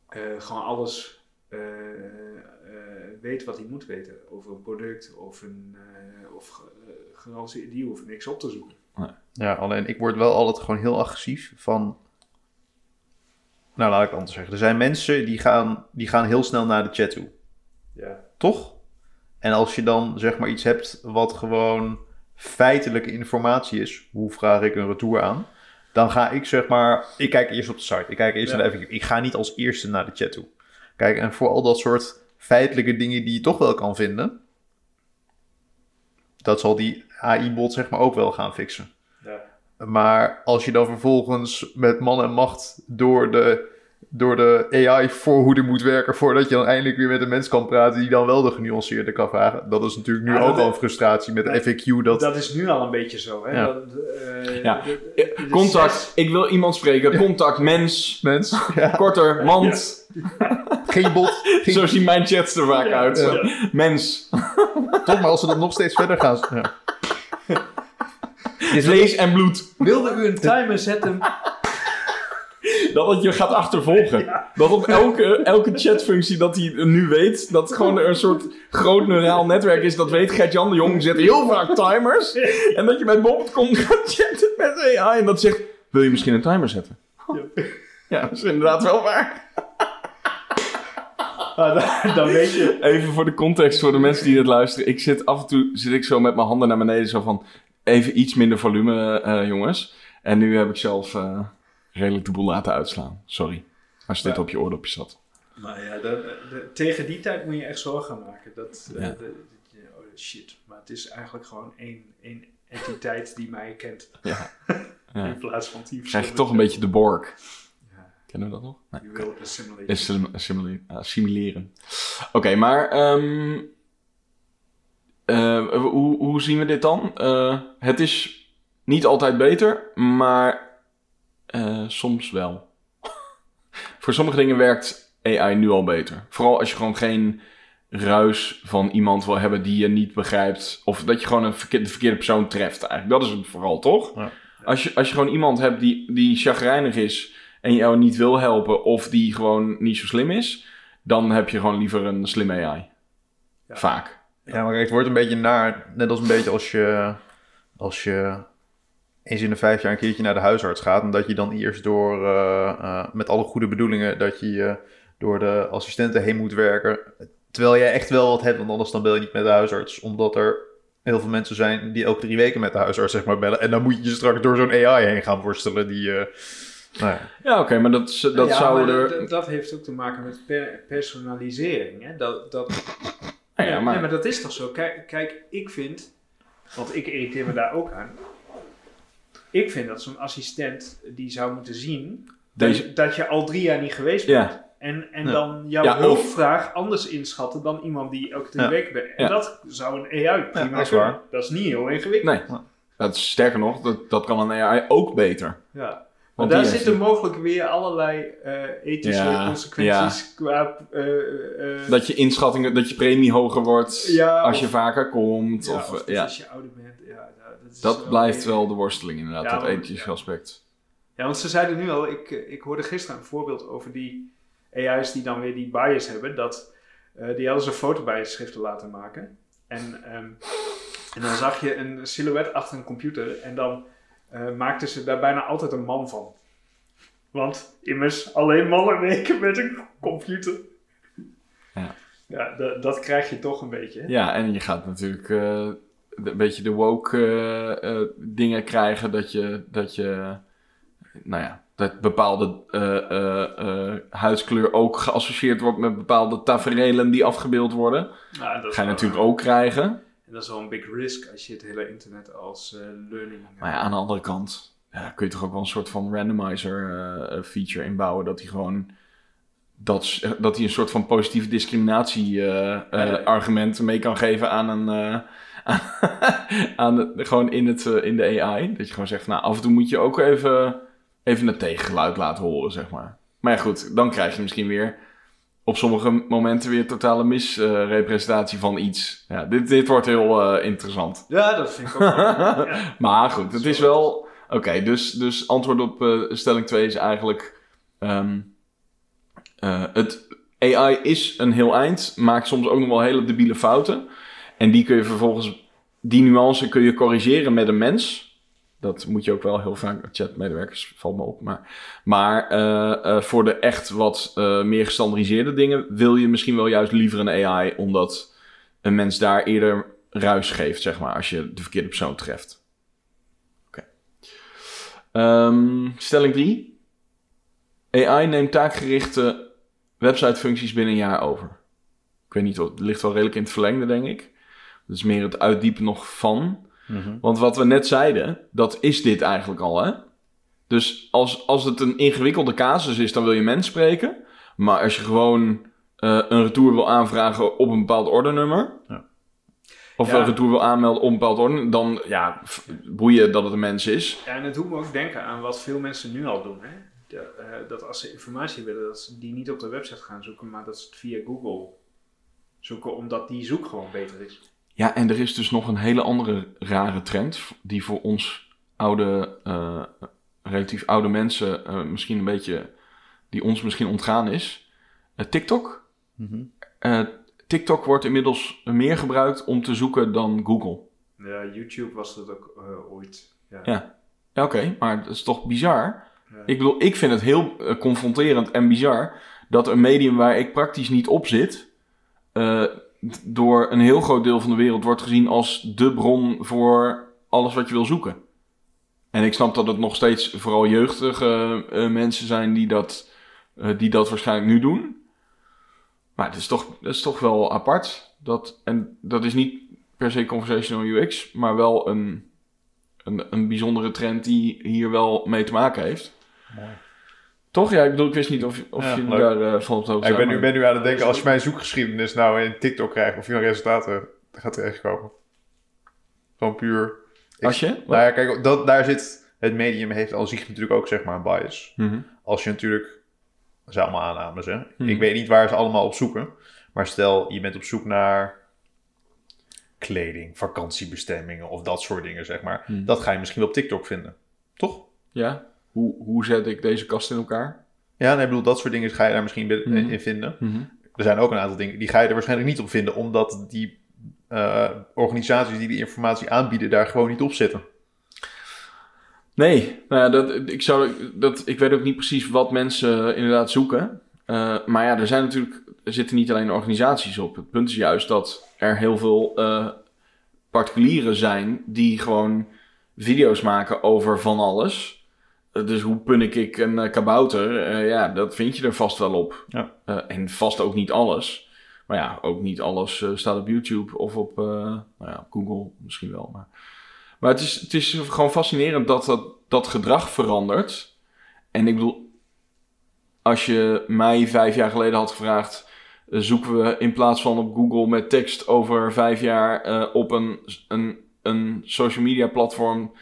eh, gewoon alles eh, eh, weet wat hij moet weten over een product of een of garantie. Die hoeft niks op te zoeken. Ja, alleen ik word wel altijd gewoon heel agressief van... Nou, laat ik het anders zeggen. Er zijn mensen die gaan, die gaan heel snel naar de chat toe. Ja. Toch? En als je dan zeg maar iets hebt wat gewoon feitelijke informatie is, hoe vraag ik een retour aan? Dan ga ik zeg maar, ik kijk eerst op de site, ik kijk eerst Ja. naar de FAQ. Ik ga niet als eerste naar de chat toe. Kijk, en voor al dat soort feitelijke dingen die je toch wel kan vinden, dat zal die AI-bot zeg maar ook wel gaan fixen. Ja. Maar als je dan vervolgens met man en macht door de, door de AI-voorhoede moet werken... voordat je dan eindelijk weer met een mens kan praten... die dan wel de genuanceerde kan vragen... dat is natuurlijk nu Ja, ook al een frustratie met de FAQ... dat, Dat is nu al een beetje zo. Hè? Ja. Dat, eh, Ja. de- de Contact, zes- ik wil iemand spreken. Contact, mens. mens, ja, Korter, want. geen bot, geen, Zo zien mijn chats er vaak Ja. uit. Ja. Mens. toch, maar als ze dan nog steeds verder gaan... Ja. Vlees en bloed. Wilde u een timer zetten? Dat het je gaat achtervolgen. Dat op elke, elke chatfunctie dat hij nu weet, dat gewoon een soort groot neuraal netwerk is. Dat weet Gert-Jan de Jong, zet heel vaak timers. En dat je bij Bob.com gaat chatten met AI en dat zegt, wil je misschien een timer zetten? Ja, dat is inderdaad wel waar. Ah, dan, dan weet je. Even voor de context, voor de mensen die dit luisteren. Ik zit af en toe zit ik zo met mijn handen naar beneden, zo van even iets minder volume, eh, jongens. En nu heb ik zelf eh, redelijk de boel laten uitslaan. Sorry. Als dit Ja. op je oordopje zat. Nou ja, dat- tegen die tijd moet je echt zorgen maken. Dat, eh, Ja. oh shit, maar het is eigenlijk gewoon één, één entiteit die mij kent. Ja. In plaats van tien Krijg je toch een beetje de borg. Ja. Kennen we dat nog? Nee. Die wil assimilate. Assim- assimile- assimileren. Oké, maar ehm, eh, hoe, hoe zien we dit dan? Eh, het is niet altijd beter, maar eh, soms wel. Voor sommige dingen werkt AI nu al beter. Vooral als je gewoon geen ruis van iemand wil hebben die je niet begrijpt. Of dat je gewoon een verkeer- de verkeerde persoon treft eigenlijk. Dat is het vooral, toch? Ja. Als, je, als je gewoon iemand hebt die, die chagrijnig is en jou niet wil helpen of die gewoon niet zo slim is, dan heb je gewoon liever een slim AI. Ja. Vaak. Ja, maar kijk, het wordt een beetje naar, net als een beetje als je, als je eens in de vijf jaar een keertje naar de huisarts gaat. En dat je dan eerst door, eh, eh, met alle goede bedoelingen, dat je je door de assistenten heen moet werken. Terwijl jij echt wel wat hebt, want anders dan bel je niet met de huisarts. Omdat er heel veel mensen zijn die elke drie weken met de huisarts zeg maar bellen. En dan moet je je straks door zo'n AI heen gaan worstelen die... eh, nou ja. Ja, oké, maar dat, dat ja, zou maar er... dat- dat heeft ook te maken met per- personalisering. Hè? Dat, dat, ja, ja, maar, nee, maar dat is toch zo? Kijk, kijk, ik vind, want ik irriteer me daar ook aan. Ik vind dat zo'n assistent die zou moeten zien Deze- dat, je al drie jaar niet geweest bent. ja, En, en Ja. dan jouw Ja, hulpvraag anders inschatten dan iemand die elke Ja. weken bent. En dat zou een AI prima dat is kunnen. waar. Dat is niet heel ingewikkeld. nee. Dat is, sterker nog, dat, dat kan een AI ook beter. Ja. Maar Want daar die zitten mogelijk weer allerlei eh, ethische Ja, consequenties qua... eh, eh, Dat je inschattingen, dat je premie hoger wordt Ja, als of- je vaker komt. of, of ja. als je ouder bent. Dat wel blijft weer- wel de worsteling inderdaad, Ja, dat ethische ja. aspect. Ja, want ze zeiden nu al, ik, eh, ik hoorde gisteren een voorbeeld over die AI's die dan weer die bias hebben. Dat, eh, die hadden ze fotobiasschriften laten maken. En, ehm, en dan zag je een silhouet achter een computer en dan eh, maakten ze daar bijna altijd een man van. Want immers alleen mannen werken met een computer. Ja. Ja, dat, krijg je toch een beetje. hè? Ja, en je gaat natuurlijk eh, een beetje de woke eh, eh, dingen krijgen dat je, dat je, nou ja, dat bepaalde eh, huidskleur ook geassocieerd wordt met bepaalde taferelen die afgebeeld worden. Dat is ga je wel- natuurlijk ook krijgen. En dat is wel een big risk als je het hele internet als learning... Maar ja, aan de andere kant ja, kun je toch ook wel een soort van randomizer feature inbouwen. Dat hij gewoon dat, dat hij een soort van positieve discriminatie Ja. argument mee kan geven aan een. aan, de- gewoon in, het, eh, in de AI. Dat je gewoon zegt, nou af en toe moet je ook even, even het tegengeluid laten horen, zeg maar. Maar ja, goed, dan krijg je misschien weer op sommige momenten weer totale misrepresentatie van iets. Ja, dit, dit wordt heel eh, interessant. Ja, dat vind ik ook wel. ja. Maar goed, het is wel. Oké, dus, dus antwoord op eh, stelling 2 is eigenlijk. ehm, eh, het AI is een heel eind, maakt soms ook nog wel hele debiele fouten. En die kun je vervolgens, die nuance kun je corrigeren met een mens. Dat moet je ook wel heel vaak, chatmedewerkers valt me op. Maar, maar eh, eh, voor de echt wat eh, meer gestandardiseerde dingen wil je misschien wel juist liever een AI, omdat een mens daar eerder ruis geeft, zeg maar, als je de verkeerde persoon treft. Oké. Ehm, stelling 3. AI neemt taakgerichte websitefuncties binnen een jaar over. Ik weet niet, het ligt wel redelijk in het verlengde, denk ik. Dat is meer het uitdiepen nog van. Want wat we net zeiden, dat is dit eigenlijk al, hè? Dus als, als het een ingewikkelde casus is, dan wil je mens spreken. Maar als je gewoon eh, een retour wil aanvragen op een bepaald ordenummer... Ja. Of Ja. een retour wil aanmelden op een bepaald ordenummer... dan ja, boeien dat het een mens is. Ja, en het doet me ook denken aan wat veel mensen nu al doen. Hè? De, eh, dat als ze informatie willen, dat ze die niet op de website gaan zoeken, maar dat ze het via Google zoeken, omdat die zoek gewoon beter is. Ja, en er is dus nog een hele andere rare trend... die voor ons oude, eh, relatief oude mensen eh, misschien een beetje... die ons misschien ontgaan is. Eh, TikTok. Mhm. Eh, TikTok wordt inmiddels meer gebruikt om te zoeken dan Google. Ja, YouTube was dat ook eh, ooit. Ja. Ja. Ja, oké, maar dat is toch bizar? Ja. Ik bedoel, ik vind het heel confronterend en bizar dat een medium waar ik praktisch niet op zit, eh, door een heel groot deel van de wereld wordt gezien als de bron voor alles wat je wil zoeken. En ik snap dat het nog steeds vooral jeugdige eh, mensen zijn die dat, eh, die dat waarschijnlijk nu doen. Maar het is toch, het is toch wel apart. Dat, en dat is niet per se conversational UX, maar wel een, een, een bijzondere trend die hier wel mee te maken heeft. Toch? Ja, ik bedoel, ik wist niet of, of Ja, je leuk. daar eh, van op de hoogte Ja, ik ben nu, ben nu aan het denken, als je mijn zoekgeschiedenis nou in TikTok krijgt, of je dan resultaten gaat terechtkomen. Gewoon puur. Ik- Als je? Nou ja, kijk, dat, daar zit, het medium heeft al zich natuurlijk ook zeg maar een bias. Mhm. Als je natuurlijk, dat zijn allemaal aannames hè. Hmm. Ik weet niet waar ze allemaal op zoeken. Maar stel, je bent op zoek naar kleding, vakantiebestemmingen of dat soort dingen zeg maar. Hmm. Dat ga je misschien wel op TikTok vinden. Toch? Ja? Hoe, hoe zet ik deze kast in elkaar? Ja, nee, ik bedoel, dat soort dingen ga je daar misschien in- Hmm. in vinden. Er zijn ook een aantal dingen, die ga je er waarschijnlijk niet op vinden, omdat die eh, organisaties die die informatie aanbieden daar gewoon niet op zitten. Nee, nou ja, dat, ik, zou, dat, ik weet ook niet precies wat mensen inderdaad zoeken. Eh, maar ja, er zijn natuurlijk, er zitten niet alleen organisaties op. Het punt is juist dat er heel veel eh, particulieren zijn die gewoon video's maken over van alles. Eh, dus hoe punnik ik een eh, kabouter? Eh, ja, dat vind je er vast wel op. Ja. En vast ook niet alles. Maar ja, ook niet alles staat op YouTube of op nou ja, Google misschien wel. Maar, maar het, is, het is gewoon fascinerend dat, dat dat gedrag verandert. En ik bedoel, als je mij vijf jaar geleden had gevraagd... zoeken we in plaats van op Google met tekst over vijf jaar... op een, een, een social media platform...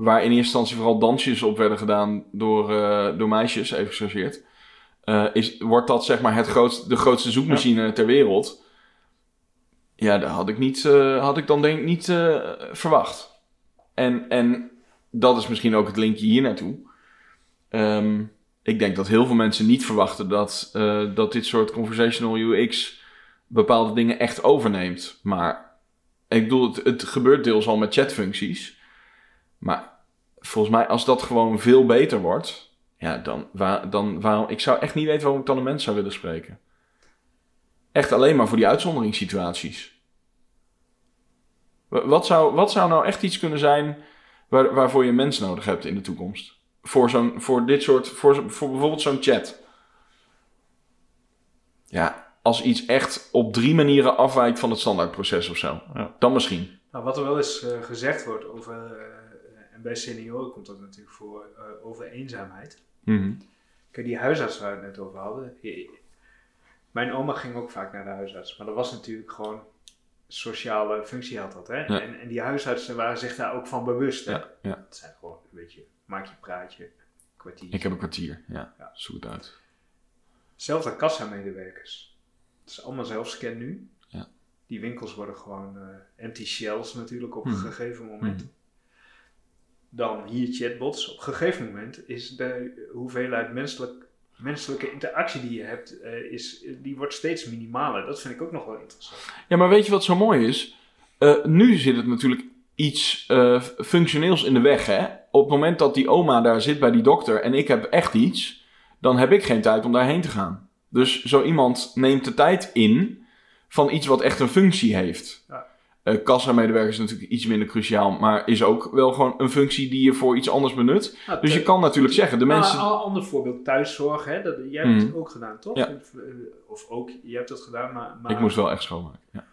waar in eerste instantie vooral dansjes op werden gedaan door, eh, door meisjes, even gechargeerd... eh, is, wordt dat zeg maar het grootste, de grootste zoekmachine ter wereld... Ja, dat had ik, niet, eh, had ik dan denk ik niet verwacht. En, en dat is misschien ook het linkje hier naartoe. Ehm, ik denk dat heel veel mensen niet verwachten dat, dat dit soort conversational UX bepaalde dingen echt overneemt. Maar ik bedoel, het, het gebeurt deels al met chatfuncties. Maar volgens mij, als dat gewoon veel beter wordt, ja, dan, waar, dan waarom, ik zou echt niet weten waarom ik dan een mens zou willen spreken. Echt alleen maar voor die uitzonderingssituaties. Wa- Wat zou, wat zou nou echt iets kunnen zijn waar, waarvoor je een mens nodig hebt in de toekomst? Voor, zo'n, voor dit soort, voor, voor bijvoorbeeld zo'n chat. Ja, als iets echt op drie manieren afwijkt van het standaardproces of zo. Ja. Dan misschien. Nou, wat er wel eens eh, gezegd wordt over, eh, en bij senioren komt dat natuurlijk voor, eh, over eenzaamheid. Mhm. Kijk, die huisarts waar we het net over hadden. Mijn oma ging ook vaak naar de huisarts, maar dat was natuurlijk gewoon sociale functie had dat. Hè? Ja. En, en die huisartsen waren zich daar ook van bewust. Hè? Ja, ja. Het zijn gewoon, weet je, maak je praatje, kwartier. Ik heb een kwartier. Ja, Ja. zoek het uit. Zelfs aan kassamedewerkers. Het is allemaal zelfscan nu. Ja. Die winkels worden gewoon eh, empty shells natuurlijk op Mhm. een gegeven moment. Mhm. Dan hier chatbots. Op een gegeven moment is de hoeveelheid menselijk, menselijke interactie die je hebt, eh, is, die wordt steeds minimaler. Dat vind ik ook nog wel interessant. Ja, maar weet je wat zo mooi is? Eh, nu zit het natuurlijk iets eh, functioneels in de weg, hè? Op het moment dat die oma daar zit bij die dokter en ik heb echt iets, dan heb ik geen tijd om daarheen te gaan. Dus zo iemand neemt de tijd in van iets wat echt een functie heeft. Ja. Eh kassamedewerker is natuurlijk iets minder cruciaal, maar is ook wel gewoon een functie die je voor iets anders benut. Nou, Dus je kan natuurlijk zeggen, de Nou, mensen... Een ander voorbeeld, thuiszorg. Hè? Dat, jij hebt het Mhm. ook gedaan, toch? Ja. Of, eh, Of ook, je hebt het gedaan, maar... maar Ik moest wel echt schoonmaken. Ja.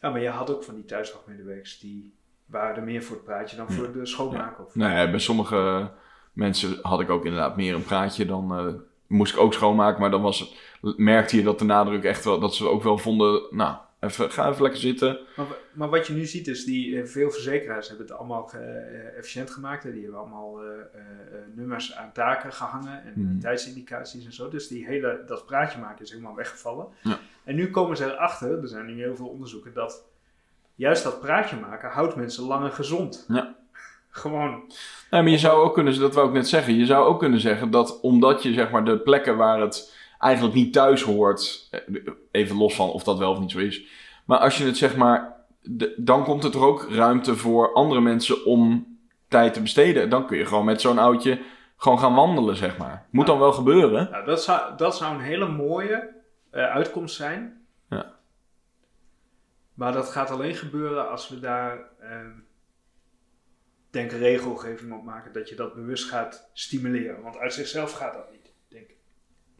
Ja, maar je had ook van die thuiszorgmedewerkers die waren er meer voor het praatje dan voor de schoonmaken. Of, Nee, bij sommige mensen had ik ook inderdaad meer een praatje. Dan eh, moest ik ook schoonmaken. Maar dan was het, merkte je dat de nadruk echt wel... Dat ze ook wel vonden... Nou, even, ga even lekker zitten. Maar, maar wat je nu ziet is, die, eh, veel verzekeraars hebben het allemaal eh, efficiënt gemaakt. Die hebben allemaal eh, nummers aan taken gehangen en Mhm. tijdsindicaties en zo. Dus die hele, dat praatje maken is helemaal weggevallen. Ja. En nu komen ze erachter, er zijn nu heel veel onderzoeken, dat juist dat praatje maken houdt mensen langer gezond. Ja. Gewoon, Nee, maar je zou ook kunnen... Dat wou ik net zeggen. Je zou ook kunnen zeggen dat omdat je zeg maar de plekken waar het eigenlijk niet thuis hoort... eh, Even los van of dat wel of niet zo is. Maar als je het zeg maar... de- dan komt er toch ook ruimte voor andere mensen om tijd te besteden. Dan kun je gewoon met zo'n oudje gewoon gaan wandelen, zeg maar. Moet dan wel gebeuren. nou, dat, zou, dat zou een hele mooie eh, uitkomst zijn. Ja. Maar dat gaat alleen gebeuren als we daar, ehm, denk regelgeving op maken, dat je dat bewust gaat stimuleren. Want uit zichzelf gaat dat niet, denk.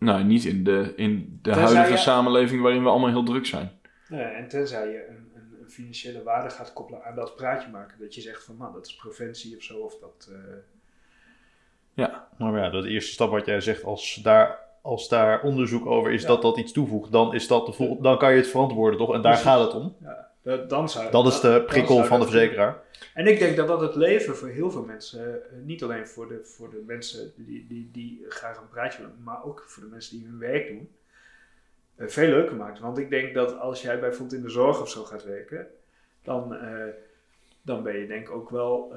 Nou, niet in de, in de Tenzij huidige je- samenleving waarin we allemaal heel druk zijn. Nee, en tenzij je een, een, een financiële waarde gaat koppelen aan dat praatje maken. Dat je zegt van, man, dat is preventie of zo. Of dat, eh, Ja. Maar ja, dat eerste stap wat jij zegt, als daar, als daar onderzoek over is Ja. dat dat iets toevoegt, dan, is dat de vol- dan kan je het verantwoorden, toch? En daar Precies. gaat het om. Dat, dan zou, Dat is de dan prikkel zou van de verzekeraar. En ik denk dat dat het leven voor heel veel mensen, eh, niet alleen voor de, voor de mensen die, die, die graag een praatje willen, maar ook voor de mensen die hun werk doen, eh, veel leuker maakt. Want ik denk dat als jij bijvoorbeeld in de zorg of zo gaat werken, dan, eh, dan ben je denk ik ook wel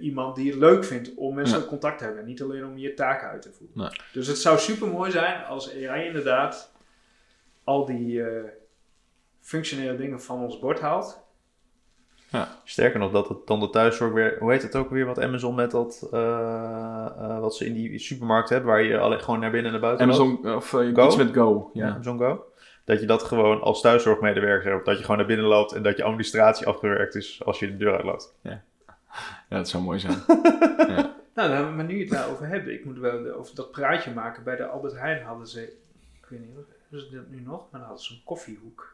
iemand die het leuk vindt om mensen Ja. contact te hebben. En niet alleen om je taken uit te voeren. Nee. Dus het zou super mooi zijn als AI inderdaad al die eh, functionele dingen van ons bord haalt. Sterker nog, dat het dan de thuiszorg weer... Hoe heet het ook weer wat Amazon met dat... eh, eh, wat ze in die supermarkt hebben, waar je alleen gewoon naar binnen en naar buiten loopt? Amazon, of uh, Go? iets met Go. Ja, Ja. Amazon Go. Dat je dat gewoon als thuiszorgmedewerker, dat je gewoon naar binnen loopt en dat je administratie afgewerkt is als je de deur uitloopt. ja, dat zou mooi zijn. Nou, dan- maar nu je het daarover hebt, ik moet wel over dat praatje maken. Bij de Albert Heijn hadden ze, ik weet niet, hebben ze dat nu nog? Maar dan hadden ze een koffiehoek.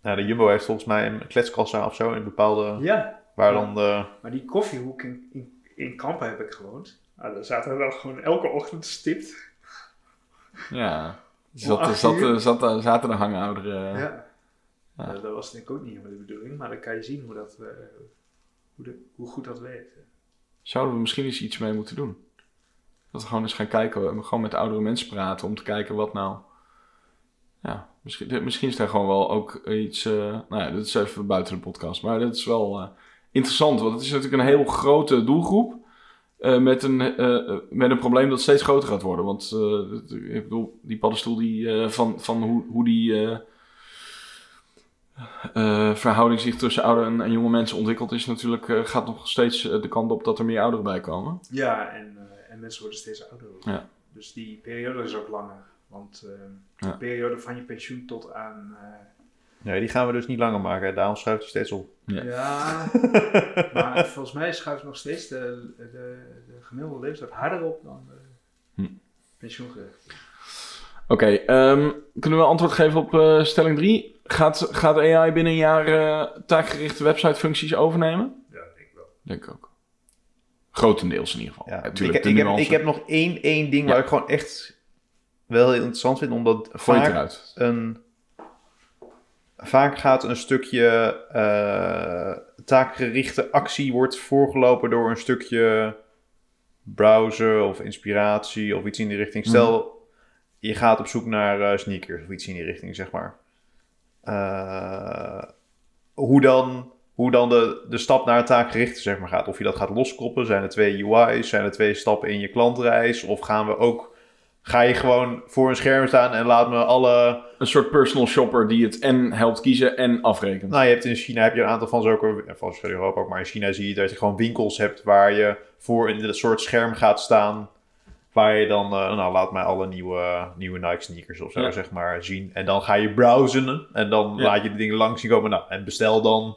Nou, de Jumbo heeft volgens mij een kletskassa of zo in bepaalde... Ja, Waar dan de... maar die koffiehoek in, in, in Kampen heb ik gewoond. Nou, daar zaten we wel gewoon elke ochtend stipt. Ja. Zat, zat, zat, zat, zaten de hangouderen. Ja. Ja. Nou, dat was denk ik ook niet helemaal de bedoeling, maar dan kan je zien hoe, dat, eh, hoe, de, hoe goed dat werkt. Zouden we misschien eens iets mee moeten doen? Dat we gewoon eens gaan kijken, gewoon met oudere mensen praten om te kijken wat nou. Ja, misschien, misschien is daar gewoon wel ook iets. eh, nou ja, dit is even buiten de podcast, maar dat is wel eh, interessant, want het is natuurlijk een heel grote doelgroep. eh, met, een, met een probleem dat steeds groter gaat worden. Want ik bedoel, die paddenstoel die, van, van hoe, hoe die verhouding zich tussen oude en, en jonge mensen ontwikkelt, is natuurlijk, gaat nog steeds de kant op dat er meer ouderen bij komen. Ja, en, en mensen worden steeds ouder. Ja. Dus die periode is ook langer. Want eh, Ja. de periode van je pensioen tot aan... eh, Nee, die gaan we dus niet langer maken. Daarom schuift hij steeds op. Ja. Ja, maar volgens mij schuift nog steeds de, de, de gemiddelde leeftijd harder op dan de Hm. pensioengerecht. Oké, ehm, kunnen we antwoord geven op eh, stelling 3? Gaat, gaat AI binnen een jaar eh, taakgerichte websitefuncties overnemen? Ja, denk ik wel. Denk ik ook. Grotendeels in ieder geval. Ja, Ja, ik, tuurlijk, ik, heb, ik heb nog één, één ding Ja. waar ik gewoon echt wel heel interessant vind. Omdat Gooi vaak eruit. een... Vaak gaat een stukje eh, taakgerichte actie wordt voorgelopen door een stukje browser of inspiratie of iets in die richting. Stel, je gaat op zoek naar eh, sneakers of iets in die richting, zeg maar. Eh, hoe dan, hoe dan de, de stap naar het taakgerichte zeg maar, gaat. Of je dat gaat loskoppelen. Zijn er twee UI's? Zijn er twee stappen in je klantreis? Of gaan we ook... Ga je gewoon voor een scherm staan en laat me alle... Een soort personal shopper die het en helpt kiezen en afrekent. Nou, je hebt in China heb je een aantal van zulke... en Volgens Europa ook, maar in China zie je dat je gewoon winkels hebt... waar je voor een soort scherm gaat staan... Waar je dan, eh, nou laat mij alle nieuwe, nieuwe Nike sneakers of zo, Ja. zeg maar, zien. En dan ga je browsen en dan Ja. laat je de dingen langs zien komen. Nou, en bestel dan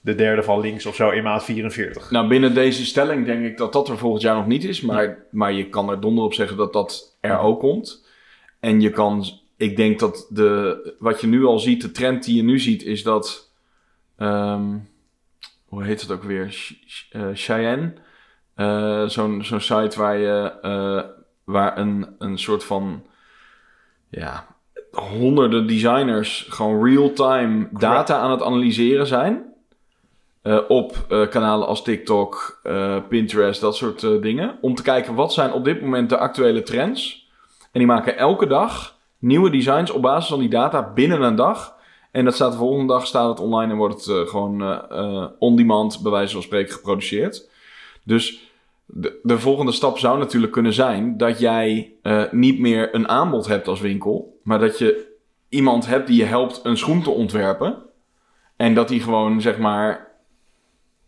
de derde van links of zo in maat 44. Nou, binnen deze stelling denk ik dat dat er volgend jaar nog niet is. Maar, maar je kan er donder op zeggen dat dat er ook komt. En je kan, ik denk dat de, wat je nu al ziet, de trend die je nu ziet, is dat, ehm, hoe heet het ook weer? Sh- Sh- eh, Cheyenne. Eh, Zo'n zo'n site waar je, eh, waar een, een soort van, ja, honderden designers gewoon real-time data aan het analyseren zijn. Eh, op eh, kanalen als TikTok, eh, Pinterest, dat soort dingen. Om te kijken wat zijn op dit moment de actuele trends. En die maken elke dag nieuwe designs op basis van die data binnen een dag. En dat staat de volgende dag staat het online en wordt het gewoon on-demand, bij wijze van spreken, geproduceerd. Dus de, de volgende stap zou natuurlijk kunnen zijn dat jij niet meer een aanbod hebt als winkel, maar dat je iemand hebt die je helpt een schoen te ontwerpen. En dat die gewoon, zeg maar,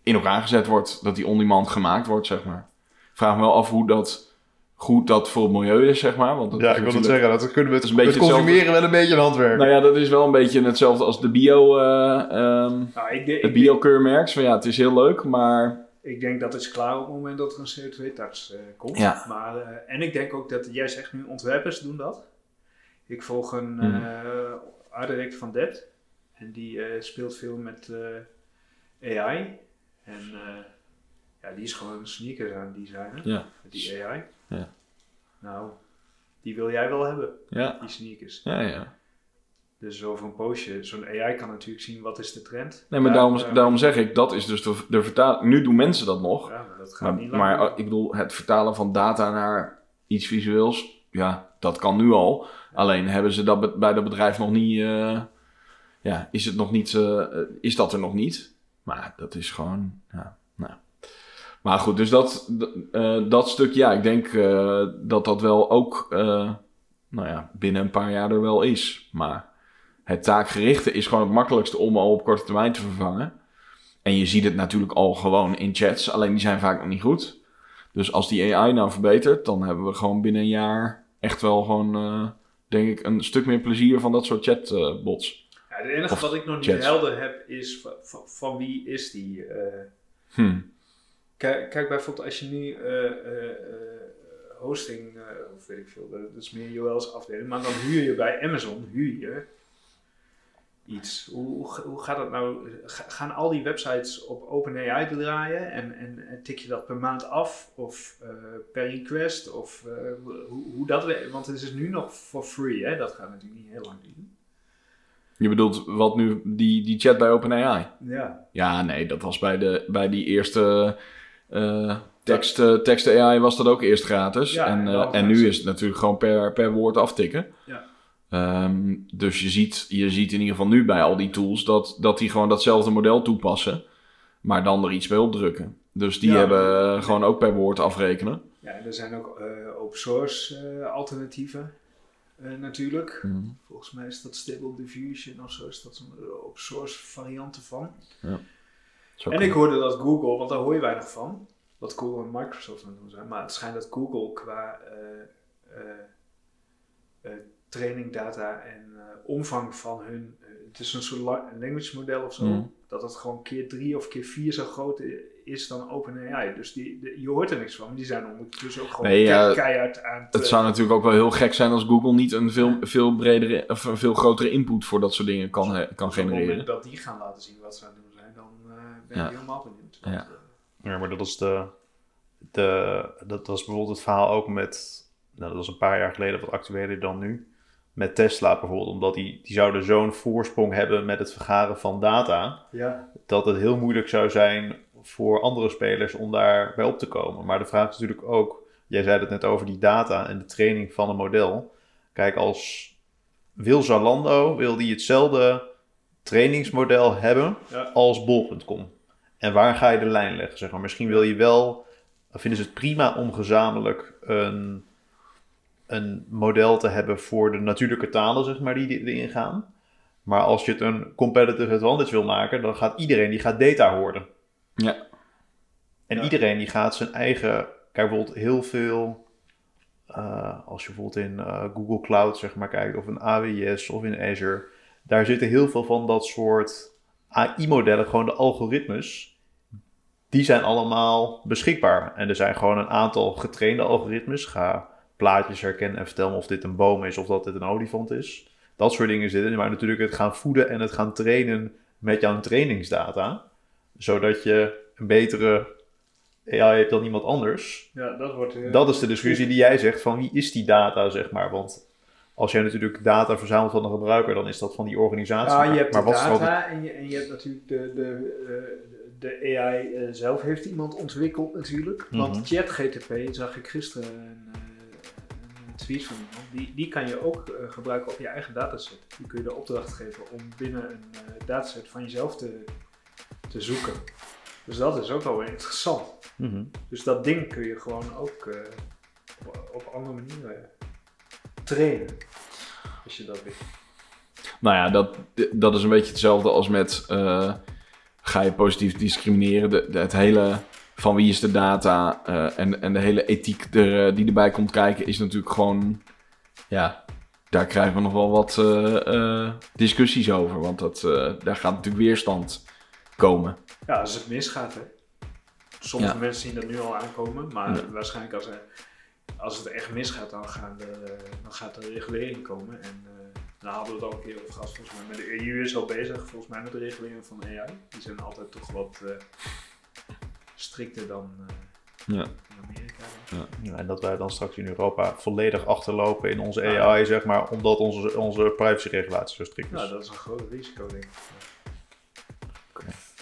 in elkaar gezet wordt. Dat die on-demand gemaakt wordt, zeg maar. Ik vraag me wel af hoe dat goed dat voor het milieu is, zeg maar. Want dat Ja, ik wil het zeggen, dat kunnen we het, is een beetje het consumeren wel een beetje een handwerk. Nou ja, dat is wel een beetje hetzelfde als de bio, eh, ehm, Nou, ik, denk- het bio-keurmerks. Van ja, het is heel leuk, maar... ik denk dat is klaar op het moment dat er een CO2-tax eh, komt. Ja. Maar, eh, en ik denk ook dat, jij zegt nu, ontwerpers doen dat. Ik volg een Hmm. eh art director van DED. En die eh, speelt veel met eh, AI. En eh, Ja, die is gewoon sneakers aan het designen. Ja. Met die AI. Ja. Nou, die wil jij wel hebben, Ja, die sneakers. ja, ja. Dus over een poosje, zo'n AI kan natuurlijk zien wat is de trend. Nee, maar Ja, daarom, ja. daarom zeg ik, dat is dus de, de vertaling. Nu doen mensen dat nog. Ja, maar dat gaat Maar, niet ik bedoel, het vertalen van data naar iets visueels, ja, dat kan nu al. Alleen hebben ze dat bij dat bedrijf nog niet, eh, ja, is het nog niet, eh, is dat er nog niet. Maar dat is gewoon, ja, nou. Maar goed, dus dat, d- eh, dat stuk, ja, ik denk eh, dat dat wel ook, eh, nou ja, binnen een paar jaar er wel is. Maar het taakgerichte is gewoon het makkelijkste om al op korte termijn te vervangen. En je ziet het natuurlijk al gewoon in chats, alleen die zijn vaak nog niet goed. Dus als die AI nou verbetert, dan hebben we gewoon binnen een jaar echt wel gewoon, denk ik, een stuk meer plezier van dat soort chatbots. Het enige Of wat ik nog niet helder heb is van, wie is die. eh hm. kijk, kijk bijvoorbeeld als je nu eh, eh, hosting, of weet ik veel, dat is meer Joel's afdeling, maar dan huur je bij Amazon, huur je iets. Hoe, gaat dat nou? Ga- Gaan al die websites op OpenAI draaien en, en, en tik je dat per maand af of per request of hoe, hoe dat werkt? Want het is nu nog for free, hè? dat gaat natuurlijk niet heel lang duren. Je bedoelt wat nu, die, die chat bij OpenAI? Ja, Ja, nee, dat was bij, de, bij die eerste eh tekst, eh, tekst AI was dat ook eerst gratis. Ja, en, en eh, en nu is het natuurlijk gewoon per, per woord aftikken. Ja. Ehm, dus je ziet, je ziet in ieder geval nu bij al die tools dat, dat die gewoon datzelfde model toepassen, maar dan er iets bij opdrukken. Dus die Ja. hebben gewoon ook per woord afrekenen. ja er zijn ook open source alternatieven eh, natuurlijk. Volgens mij is dat Stable Diffusion of zo, is dat een eh, open source variant ervan. Zo En ik hoorde dat Google, want daar hoor je weinig van, wat Google en Microsoft aan het doen zijn, maar het schijnt dat Google qua eh, training data en omvang van hun, het is een soort la- language model of zo, Mhm. dat het gewoon keer drie of keer vier zo groot is dan OpenAI. Dus die, de- je hoort er niks van, die zijn ondertussen ook gewoon Nee, ja, kei- keihard aan het... Het zou natuurlijk ook wel heel gek zijn als Google niet een veel, veel bredere of een veel grotere input voor dat soort dingen kan, he- kan op het genereren. moment dat die gaan laten zien wat ze aan het doen zijn, dan eh, ben Ja. ik helemaal benieuwd. Ja. eh, Ja, maar dat is de, de dat was bijvoorbeeld het verhaal ook met, nou, dat was een paar jaar geleden wat actueler dan nu, met Tesla bijvoorbeeld, omdat die, die zouden zo'n voorsprong hebben met het vergaren van data, ja. dat het heel moeilijk zou zijn voor andere spelers om daarbij op te komen. Maar de vraag is natuurlijk ook, jij zei het net over die data en de training van een model. Kijk, als wil Zalando, wil die hetzelfde trainingsmodel hebben Ja. als bol.com. En waar ga je de lijn leggen? Zeg maar? Misschien wil je wel, vinden ze het prima om gezamenlijk een, een model te hebben voor de natuurlijke talen, zeg maar, die erin gaan. Maar als je het een competitive advantage wil maken, dan gaat iedereen die gaat data horen. Ja. En Ja. iedereen die gaat zijn eigen, kijk bijvoorbeeld heel veel, eh, als je bijvoorbeeld in eh, Google Cloud zeg maar kijkt, of in AWS of in Azure, daar zitten heel veel van dat soort AI-modellen, gewoon de algoritmes, die zijn allemaal beschikbaar. En er zijn gewoon een aantal getrainde algoritmes. Ga plaatjes herkennen en vertel me of dit een boom is of dat dit een olifant is. Dat soort dingen zitten. Maar natuurlijk het gaan voeden en het gaan trainen met jouw trainingsdata. Zodat je een betere AI hebt dan iemand anders. Ja, dat wordt... eh, Dat is de discussie die jij zegt van wie is die data, zeg maar. Want als jij natuurlijk data verzamelt van de gebruiker, dan is dat van die organisatie. Ja, je hebt maar de data en je, en je hebt natuurlijk de, de, eh, de AI eh, zelf heeft iemand ontwikkeld natuurlijk. Want Mhm. ChatGTP zag ik gisteren een, een tweet van iemand. Die, die kan je ook gebruiken op je eigen dataset. Die kun je de opdracht geven om binnen een dataset van jezelf te, te zoeken. Dus dat is ook wel interessant. Mhm. Dus dat ding kun je gewoon ook eh, op, op andere manieren trainen. Als je dat weet. Nou ja, dat, dat is een beetje hetzelfde als met eh, ga je positief discrimineren. De, de- het hele van wie is de data eh, en, en de hele ethiek er, die erbij komt kijken is natuurlijk gewoon, ja, daar krijgen we nog wel wat discussies over. Want dat, daar gaat natuurlijk weerstand komen. Ja, als het misgaat, hè. Sommige Ja. mensen zien dat nu al aankomen, maar Ja. waarschijnlijk als, er, als het echt misgaat, dan, gaan de, dan gaat er regulering komen. En eh daar hadden we het al een keer over gehad, volgens mij. Maar de EU is al bezig, volgens mij, met de regulering van AI. Die zijn altijd toch wat eh, strikter dan eh, Ja. in Amerika. Ja, en dat wij dan straks in Europa volledig achterlopen in onze Ja. AI, zeg maar, omdat onze, onze privacyregulatie zo strikt is. Nou, dat is een groot risico, denk ik.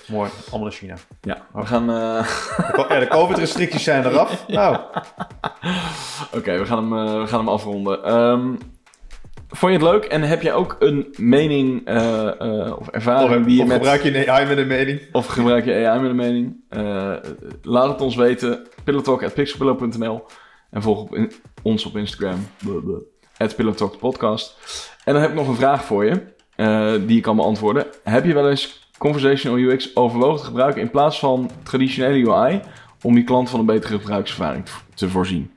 Mooi, allemaal in China. Ja, we gaan... eh, De, co- ja, de COVID-restricties zijn eraf. Nou, Oké, we gaan hem, eh, we gaan hem afronden. Ehm, vond je het leuk? En heb jij ook een mening eh, of ervaring of, die je of met... gebruik je een AI met een mening? Of gebruik je AI met een mening? Laat het ons weten. pillowtalk.pixelpillow.nl En volg op in- ons op Instagram. Het podcast. En dan heb ik nog een vraag voor je. die je kan beantwoorden. Heb je wel eens conversational UX overwogen te gebruiken... in plaats van traditionele UI... om je klant van een betere gebruikservaring te- voorzien?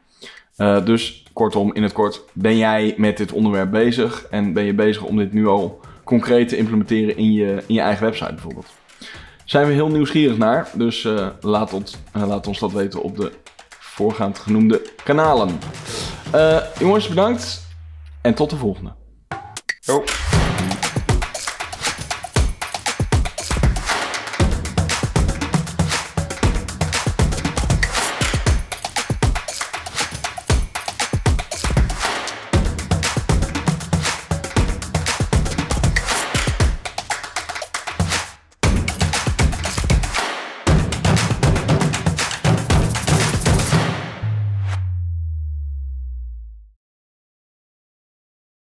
Eh, dus kortom, in het kort, ben jij met dit onderwerp bezig? En ben je bezig om dit nu al concreet te implementeren in je, in je eigen website bijvoorbeeld? zijn we heel nieuwsgierig naar. Dus eh, laat, ons, eh, laat ons dat weten op de voorgaand genoemde kanalen. Jongens, bedankt. En tot de volgende.